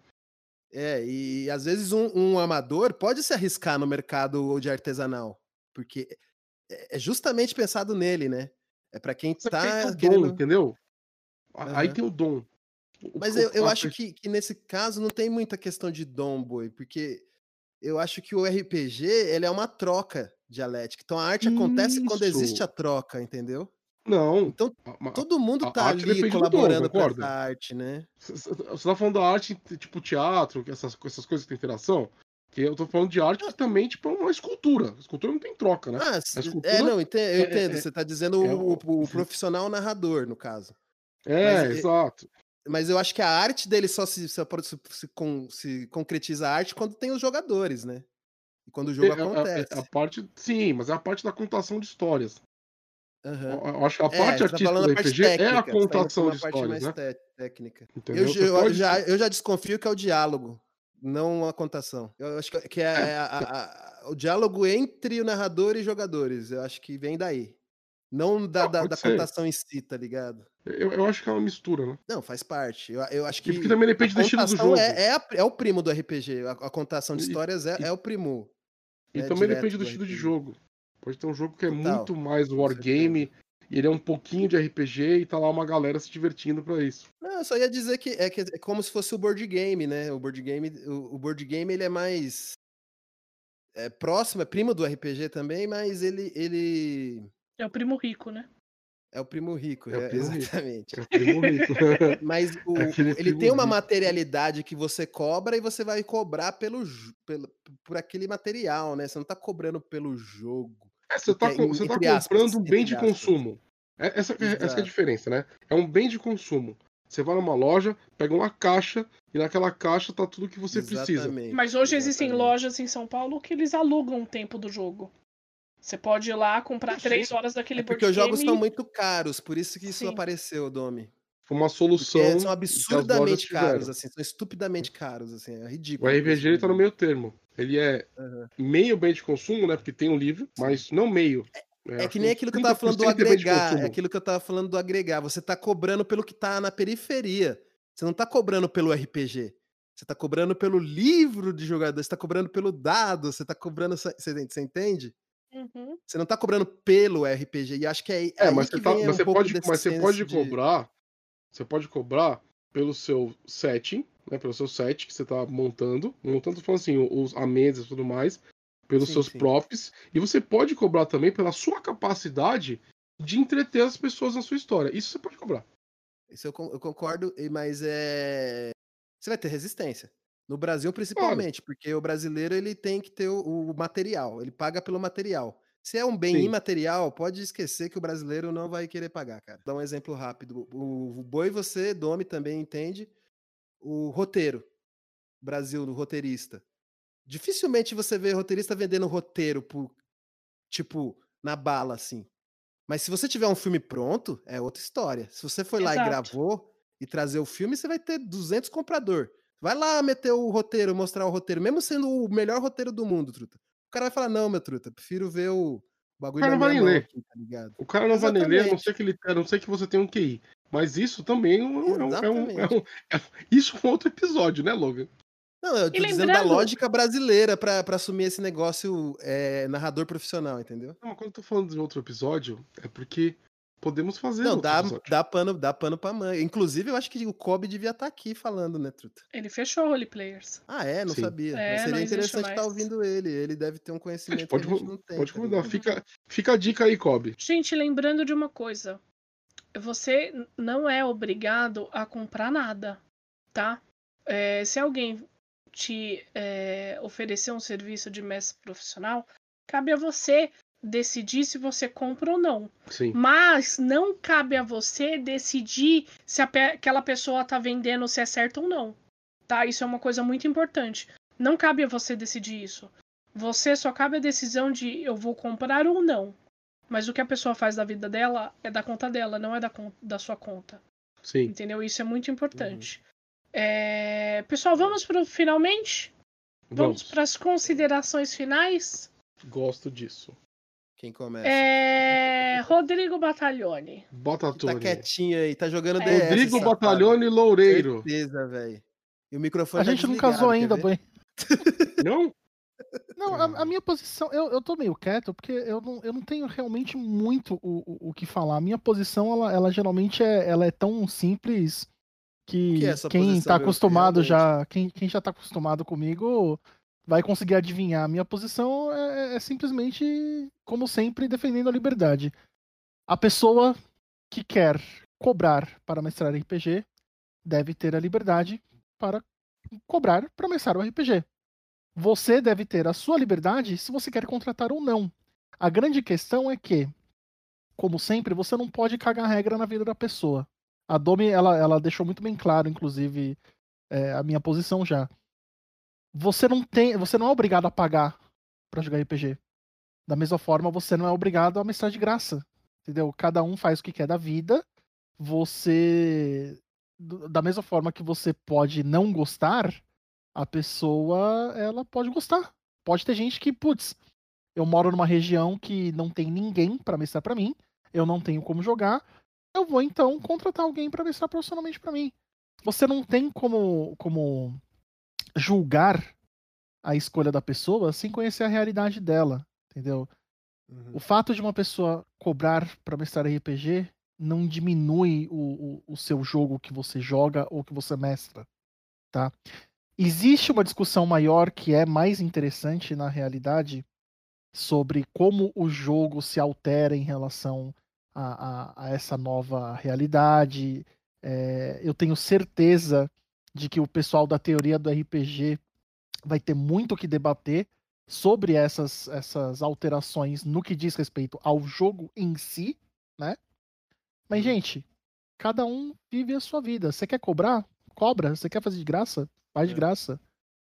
É, e às vezes um, um amador pode se arriscar no mercado de artesanal, porque é é justamente pensado nele, né? É pra quem Mas tá tem o dom, querendo. entendeu? A- Aí tem o dom. O- Mas eu, eu a acho que, que nesse caso não tem muita questão de dom, boi, porque eu acho que o RPG ele é uma troca dialética. Então a arte acontece quando existe a troca, entendeu? Não. Então a- todo mundo a tá ali dom, colaborando concorda? essa arte, né? Você tá falando da arte tipo teatro, que essas, essas coisas que tem interação? Que eu tô falando de arte que também, tipo, é uma escultura. Escultura não tem troca, né? Ah, se- escultura é, não, eu é- entendo. é- Você tá dizendo é o, o- o- profissional narrador, no caso. É, mas, é- exato. Mas eu acho que a arte dele só se, se, se, se con- se concretiza a arte quando tem os jogadores, né? E quando o jogo É, é- é- acontece. é a parte, sim, mas é a parte da contação de histórias. Eu acho que a É, parte tá artística falando do RPG é a técnica, tá contação uma de histórias, né? té- técnica. Entendeu? Eu, eu pode- já, eu já desconfio que é o diálogo, não a contação. Eu acho que- que é, é a- a- a- o diálogo entre o narrador e jogadores. Eu acho que vem daí. Não da, Ah, da, da contação em si, tá ligado? Eu, eu acho que é uma mistura, né? Não, faz parte. Eu, eu acho E que. porque também depende do estilo do contação jogo. É, é, é o primo do RPG. A, contação de histórias é, e- é o primo. E né, também depende do do estilo de jogo. Pode ter um jogo que é Total, muito mais wargame, e ele é um pouquinho de RPG e tá lá uma galera se divertindo pra isso. Não, eu só ia dizer que é, que é como se fosse o board game, né? O board game, o, o board game ele é mais é próximo, é primo do RPG também, mas ele ele É o primo rico, né? é o primo rico, É o é, primo rico. exatamente. É o primo rico. Mas o- É ele tem uma rico. materialidade que você cobra e você vai cobrar pelo, pelo por aquele material, né? Você não tá cobrando pelo jogo. É, você tá, é com- em- você tá aspas, comprando um bem de aspas. consumo. É- Essa, é- essa que é a diferença, né? É um bem de consumo. Você vai numa loja, pega uma caixa, e naquela caixa tá tudo que você precisa. Exatamente, Mas hoje existem exatamente. lojas em São Paulo que eles alugam o tempo do jogo. Você pode ir lá comprar Sim. três horas daquele É porque board os jogos estão muito caros, por isso que isso Sim. apareceu, Domi. Foi uma Porque solução. são que as lojas absurdamente caros, assim, são estupidamente caros, assim, é ridículo. o RPG tá no meio termo. Ele é Aham. meio bem de consumo, né? Porque tem um livro, mas não meio. É acho que nem aquilo que eu tava falando do 30% é agregar, é aquilo que eu tava falando do agregar. Você tá cobrando pelo que tá na periferia. Você não tá cobrando pelo RPG. Você tá cobrando pelo livro de jogador, você tá cobrando pelo dado, você tá cobrando. Você, você entende? Uhum. Você não tá cobrando pelo RPG. E acho que é, É, mas você, tá- mas um você pode, mas você pode de- cobrar. Você pode cobrar pelo seu setting, né? Pelo seu set que você tá montando. Montando, falando assim, os, a mesa e tudo mais. Pelos Sim, seus sim. props. E você pode cobrar também pela sua capacidade de entreter as pessoas na sua história. Isso você pode cobrar. Isso eu, eu concordo, mas é. Você vai ter resistência. No Brasil, principalmente, porque o brasileiro ele tem que ter o, o material, ele paga pelo material. Se é um bem Sim. imaterial, pode esquecer que o brasileiro não vai querer pagar, cara. Dá um exemplo rápido. O, o Boi, você, Domi, também entende o roteiro. Brasil, do roteirista. Dificilmente você vê roteirista vendendo roteiro por, tipo, na bala, assim. Mas se você tiver um filme pronto, é outra história. Se você foi lá e Exato. gravou e trazer o filme, você vai ter 200 comprador. Vai lá meter o roteiro, mostrar o roteiro, mesmo sendo o melhor roteiro do mundo, truta. O cara vai falar: "Não, meu truta, prefiro ver o bagulho cara na não vai nem ler. aqui, tá ligado?" O cara não vai nem ler, a não Exatamente. ser que ele a não ser que você tenha um QI. Mas isso também é um, é um- é um- é um- Exatamente. é- isso é um outro episódio, né, Logan? Não, eu tô E dizendo da lembrando- lógica brasileira pra, pra assumir esse negócio é, narrador profissional, entendeu? Não, mas quando eu tô falando de outro episódio, é porque podemos fazer Não, dá, episódio. dá, pano, dá pano pra mãe. Inclusive, eu acho que o Kobe devia estar aqui falando, né, truta? Ele fechou o Role Players. Ah, é? Não Sim. sabia. É, Mas não seria existe interessante estar mais. ouvindo ele. Ele deve ter um conhecimento pode, que a gente não tem. pode tá convidar. Fica, fica a dica aí, Kobe. Gente, lembrando de uma coisa. Você não é obrigado a comprar nada, tá? É, se alguém te é, oferecer um serviço de mestre profissional, cabe a você decidir se você compra ou não. Sim. Mas não cabe a você decidir se pe- aquela pessoa tá vendendo se é certo ou não. Tá? Isso é uma coisa muito importante. Não cabe a você decidir isso. Você só cabe a decisão de eu vou comprar ou não. Mas o que a pessoa faz da vida dela é da conta dela, não é da, da sua conta. Sim. Entendeu? Isso é muito importante. É, Pessoal, vamos pro finalmente? Vamos Vamos. para as considerações finais? Gosto disso. Quem começa? É, Rodrigo Battaglione. Bota Que tá tudo. quietinho aí, tá jogando É. DS. Rodrigo safado. Batalhone Loureiro. Certeza, velho. E o microfone A tá gente não casou ainda? Boi. Não? Não, a, a minha posição, eu, eu tô meio quieto, porque eu não, eu não tenho realmente muito o, o, o que falar. A minha posição, ela, ela geralmente é, ela é tão simples que, que é quem posição, tá acostumado Realmente. já, quem, quem já tá acostumado comigo vai conseguir adivinhar. A minha posição é, é simplesmente, como sempre, defendendo a liberdade. A pessoa que quer cobrar para mestrar RPG deve ter a liberdade para cobrar para mestrar o RPG. Você deve ter a sua liberdade se você quer contratar ou não. A grande questão é que, como sempre, você não pode cagar regra na vida da pessoa. A Domi, ela, ela deixou muito bem claro, inclusive, é, a minha posição já. Você não tem, você não é obrigado a pagar para jogar RPG. Da mesma forma, você não é obrigado a mestrar de graça. Entendeu? Cada um faz o que quer da vida. Você. Da mesma forma que você pode não gostar, a pessoa ela pode gostar. Pode ter gente que, putz, eu moro numa região que não tem ninguém para mestrar para mim, eu não tenho como jogar, eu vou então contratar alguém para mestrar profissionalmente para mim. Você não tem como, como julgar a escolha da pessoa sem conhecer a realidade dela, entendeu? Uhum. O fato de uma pessoa cobrar para mestrar RPG não diminui o, o, o, seu jogo que você joga ou que você mestra, tá? Existe uma discussão maior que é mais interessante na realidade sobre como o jogo se altera em relação a, a, a essa nova realidade. É, eu tenho certeza de que o pessoal da teoria do RPG vai ter muito o que debater sobre essas, essas alterações no que diz respeito ao jogo em si, né? Mas, uhum. gente, cada um vive a sua vida. Você quer cobrar? Cobra. Você quer fazer de graça? Faz de é. graça.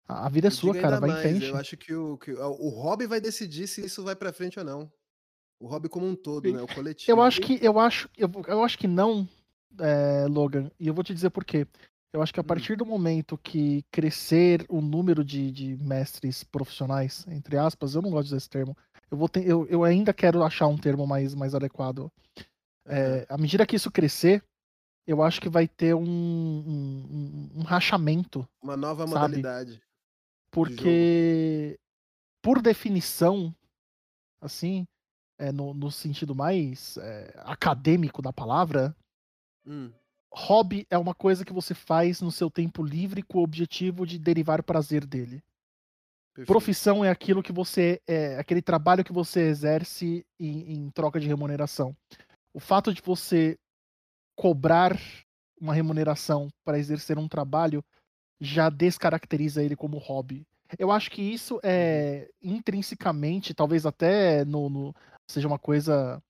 A vida é sua, cara, vai mais, em frente. Eu acho que o, que o hobby vai decidir se isso vai para frente ou não. O hobby como um todo, né? O coletivo. Eu acho que eu acho eu, eu acho que não, é, Logan. E eu vou te dizer por quê. Eu acho que a hum. partir do momento que crescer o número de, de mestres profissionais, entre aspas, eu não gosto de usar esse termo. Eu, vou ter, eu, eu ainda quero achar um termo mais, mais adequado. É, à medida que isso crescer, eu acho que vai ter um, um, um rachamento. Uma nova modalidade. Sabe? Porque, por definição, assim, é, no, no sentido mais é, acadêmico da palavra, hum. Hobby é uma coisa que você faz no seu tempo livre com o objetivo de derivar prazer dele. Perfeito. Profissão é aquilo que você. É aquele trabalho que você exerce em, em troca de remuneração. O fato de você cobrar uma remuneração para exercer um trabalho já descaracteriza ele como hobby. Eu acho que isso é uhum. intrinsecamente, talvez até no, no seja uma coisa.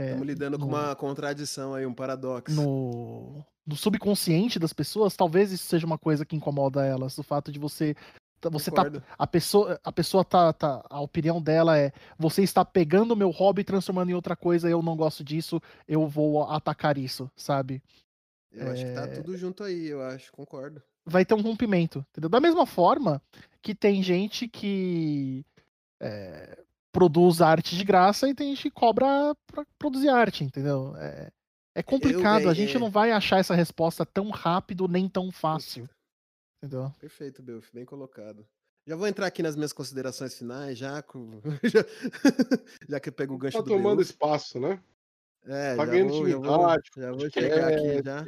Estamos é, lidando no, com uma contradição aí, um paradoxo. No, no subconsciente das pessoas, talvez isso seja uma coisa que incomoda elas. O fato de você você tá a pessoa a pessoa tá, tá a opinião dela é você está pegando o meu hobby e transformando em outra coisa eu não gosto disso eu vou atacar isso sabe eu é... acho que tá é tudo junto aí eu acho concordo vai ter um rompimento. Entendeu? Da mesma forma que tem gente que é, produz arte de graça e tem gente que cobra pra produzir arte, entendeu? É, é complicado, Eu, é, a gente é... não vai achar essa resposta tão rápido nem tão fácil. Entendeu? Perfeito, Belf, bem colocado. Já vou entrar aqui nas minhas considerações finais, já, já que eu pego o gancho tá do tomando espaço, né? É, tá já, vou, já, vou, já vou chegar aqui já.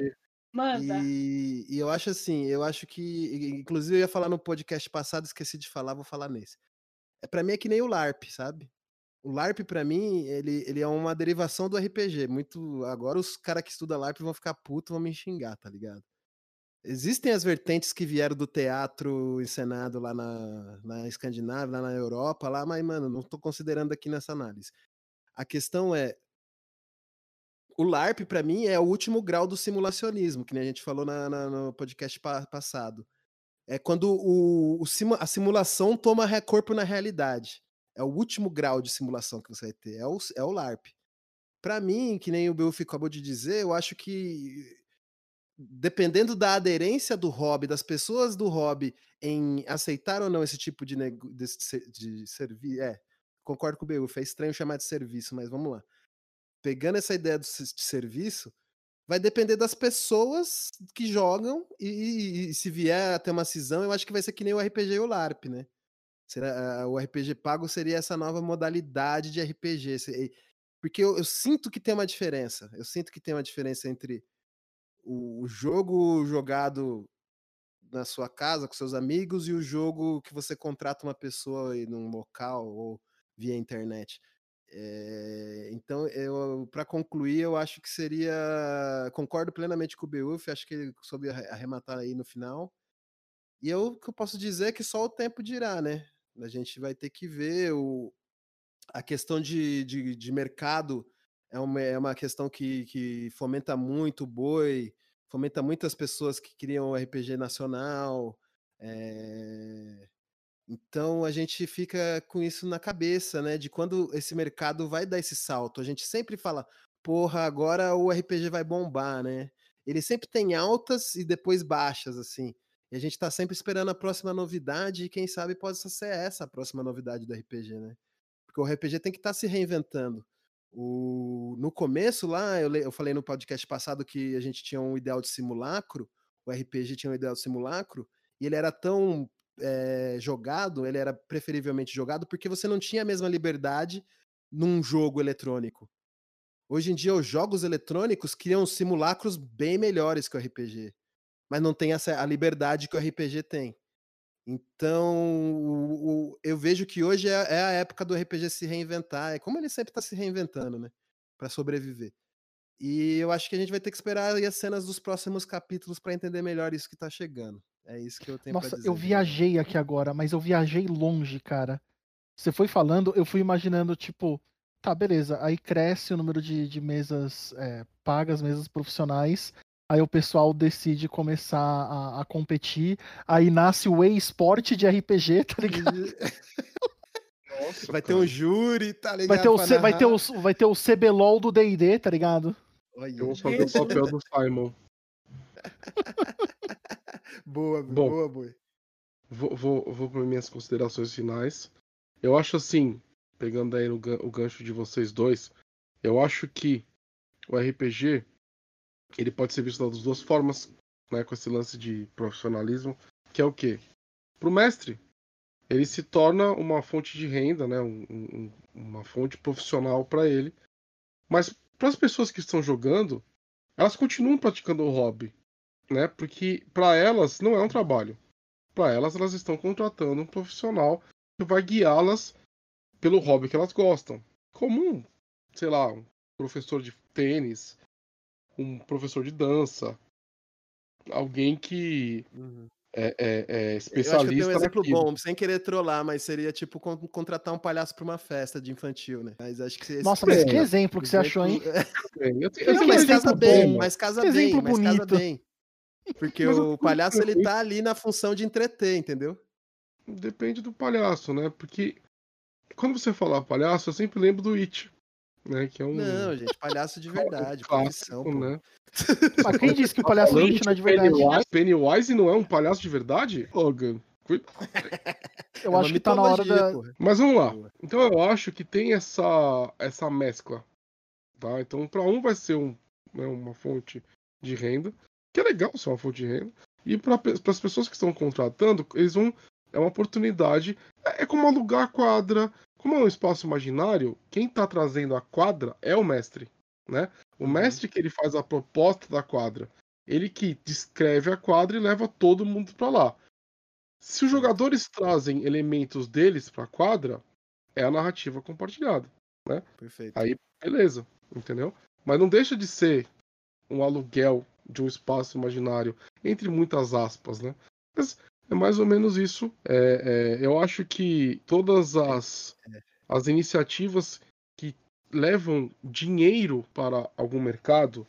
Manda. E, e, eu acho assim, eu acho que, inclusive eu ia falar no podcast passado, esqueci de falar, vou falar nesse. É para mim é que nem o LARP, sabe? O LARP para mim, ele, ele é uma derivação do RPG. Muito agora os caras que estudam LARP vão ficar putos, vão me xingar, tá ligado? Existem as vertentes que vieram do teatro encenado lá na, na Escandinávia, lá na Europa, lá, mas, mano, não tô considerando aqui nessa análise. A questão é, o LARP, para mim, é o último grau do simulacionismo, que nem a gente falou na, na, no podcast pa passado. É quando o, o a simulação toma corpo na realidade. É o último grau de simulação que você vai ter. É o, é o LARP. Para mim, que nem o Belfi acabou de dizer, eu acho que dependendo da aderência do hobby, das pessoas do hobby em aceitar ou não esse tipo de, de, de serviço. É, concordo com o Belfi, é estranho chamar de serviço, mas vamos lá pegando essa ideia do, de serviço, vai depender das pessoas que jogam e, e, e, se vier a ter uma cisão, eu acho que vai ser que nem o RPG e o LARP, né? Será, o RPG pago seria essa nova modalidade de RPG. Porque eu, eu, sinto que tem uma diferença. Eu sinto que tem uma diferença entre o, o jogo jogado na sua casa com seus amigos e o jogo que você contrata uma pessoa em um local ou via internet. É, então, eu para concluir, eu acho que seria. Concordo plenamente com o Beuf, acho que ele soube arrematar aí no final. E eu, que eu posso dizer é que só o tempo dirá, né? A gente vai ter que ver o, a questão de, de, de mercado é uma, é uma questão que, que fomenta muito o boi, fomenta muitas pessoas que criam RPG nacional. É, Então a gente fica com isso na cabeça, né? De quando esse mercado vai dar esse salto. A gente sempre fala, porra, agora o RPG vai bombar, né? Ele sempre tem altas e depois baixas, assim. E a gente tá sempre esperando a próxima novidade, e quem sabe pode ser essa a próxima novidade do RPG, né? Porque o RPG tem que estar tá se reinventando. O... No começo lá, eu, le... eu falei no podcast passado que a gente tinha um ideal de simulacro, o RPG tinha um ideal de simulacro, e ele era tão é, jogado, ele era preferivelmente jogado porque você não tinha a mesma liberdade num jogo eletrônico. Hoje em dia, os jogos eletrônicos criam simulacros bem melhores que o RPG, mas não tem essa, a liberdade que o RPG tem. Então, o, o, eu vejo que hoje é, é, a época do RPG se reinventar, é como ele sempre está se reinventando, né? Para sobreviver. E eu acho que a gente vai ter que esperar as cenas dos próximos capítulos para entender melhor isso que está chegando. É isso que eu tenho Nossa, pra dizer. eu viajei aqui agora, mas eu viajei longe, cara. Você foi falando, eu fui imaginando, tipo, tá, beleza. Aí cresce o número de, de mesas é, pagas, mesas profissionais. Aí o pessoal decide começar a, a competir. Aí nasce o e-sport de RPG, tá ligado? Nossa, vai cara. ter um júri, tá ligado? Vai ter o, C, vai ter o, vai ter o CBLOL do DD, tá ligado? Eu vou fazer o papel do Simon. boa, Bom, boa, boa. Vou, vou, vou para minhas considerações finais. Eu acho assim, pegando aí o gancho de vocês dois, eu acho que o RPG ele pode ser visto das duas formas, né, com esse lance de profissionalismo, que é o quê? Para o mestre, ele se torna uma fonte de renda, né, um, um, uma fonte profissional para ele. Mas para as pessoas que estão jogando, elas continuam praticando o hobby né? Porque para elas não é um trabalho. Para elas, elas estão contratando um profissional que vai guiá-las pelo hobby que elas gostam. Como um, sei lá, um professor de tênis, um professor de dança, alguém que uhum. é, é, é, especialista. Eu acho que tem um exemplo naquilo. bom, sem querer trollar, mas seria tipo contratar um palhaço para uma festa de infantil, né? Mas acho que Nossa, mas que exemplo que você achou, hein? eu tenho, eu tenho mas, casa bem, mas casa bem, mas casa bem. Porque o palhaço ele tá ali na função de entreter, entendeu? Depende do palhaço, né? Porque quando você fala palhaço, eu sempre lembro do It. Né, que é um... Não, gente, palhaço de verdade, clássico, né? Mas quem disse que o palhaço do It não é de verdade? Pennywise, Pennywise não é um palhaço de verdade? Logan, Eu é acho que tá na hora da. Mas vamos lá. Então eu acho que tem essa, essa mescla. Tá? Então, para um vai ser um, né, uma fonte de renda que é legal ser uma fonte de renda. E para as pessoas que estão contratando, eles vão. É uma oportunidade. É, é como alugar a quadra. Como é um espaço imaginário, quem está trazendo a quadra é o mestre. Né? O uhum. mestre que ele faz a proposta da quadra. Ele que descreve a quadra e leva todo mundo para lá. Se os jogadores trazem elementos deles para a quadra, é a narrativa compartilhada. Né? Perfeito. Aí, beleza, entendeu? Mas não deixa de ser um aluguel de um espaço imaginário, entre muitas aspas, né? Mas é mais ou menos isso. É, é, eu acho que todas as, as iniciativas que levam dinheiro para algum mercado,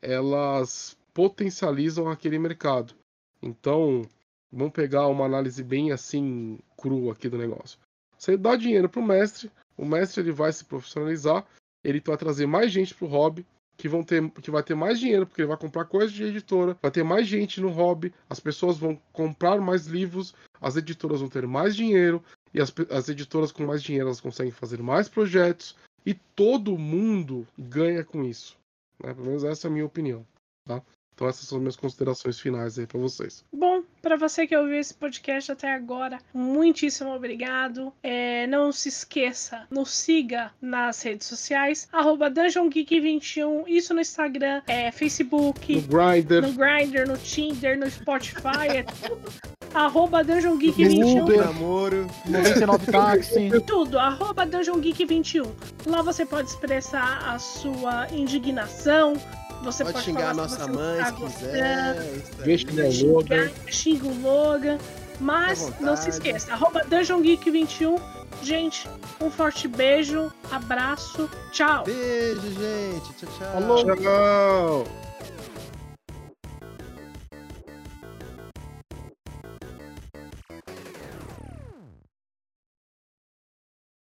elas potencializam aquele mercado. Então, vamos pegar uma análise bem assim crua aqui do negócio. Você dá dinheiro para o mestre, o mestre ele vai se profissionalizar, ele vai trazer mais gente para o hobby, que vão ter que vai ter mais dinheiro porque ele vai comprar coisas de editora, vai ter mais gente no hobby, as pessoas vão comprar mais livros, as editoras vão ter mais dinheiro e as, as editoras com mais dinheiro elas conseguem fazer mais projetos e todo mundo ganha com isso. Né? Pelo menos essa é a minha opinião, tá? Então essas são minhas considerações finais aí para vocês. Bom, para você que ouviu esse podcast até agora, muitíssimo obrigado. É, não se esqueça, nos siga nas redes sociais, arroba DungeonGeek21, isso no Instagram, é, Facebook, no Grindr, no, Grindr, no Tinder, no Spotify, é tudo. arroba DungeonGeek21. Uber, namoro, 99 táxi. Tudo, arroba DungeonGeek21. Lá você pode expressar a sua indignação, você pode, pode xingar a nossa mãe tá se quiser. Xinga o Logan. Xinga o Logan. Mas não se esqueça, arroba DungeonGeek21. Gente, um forte beijo, abraço, tchau. Beijo, gente. Tchau, tchau. Alô. Tchau.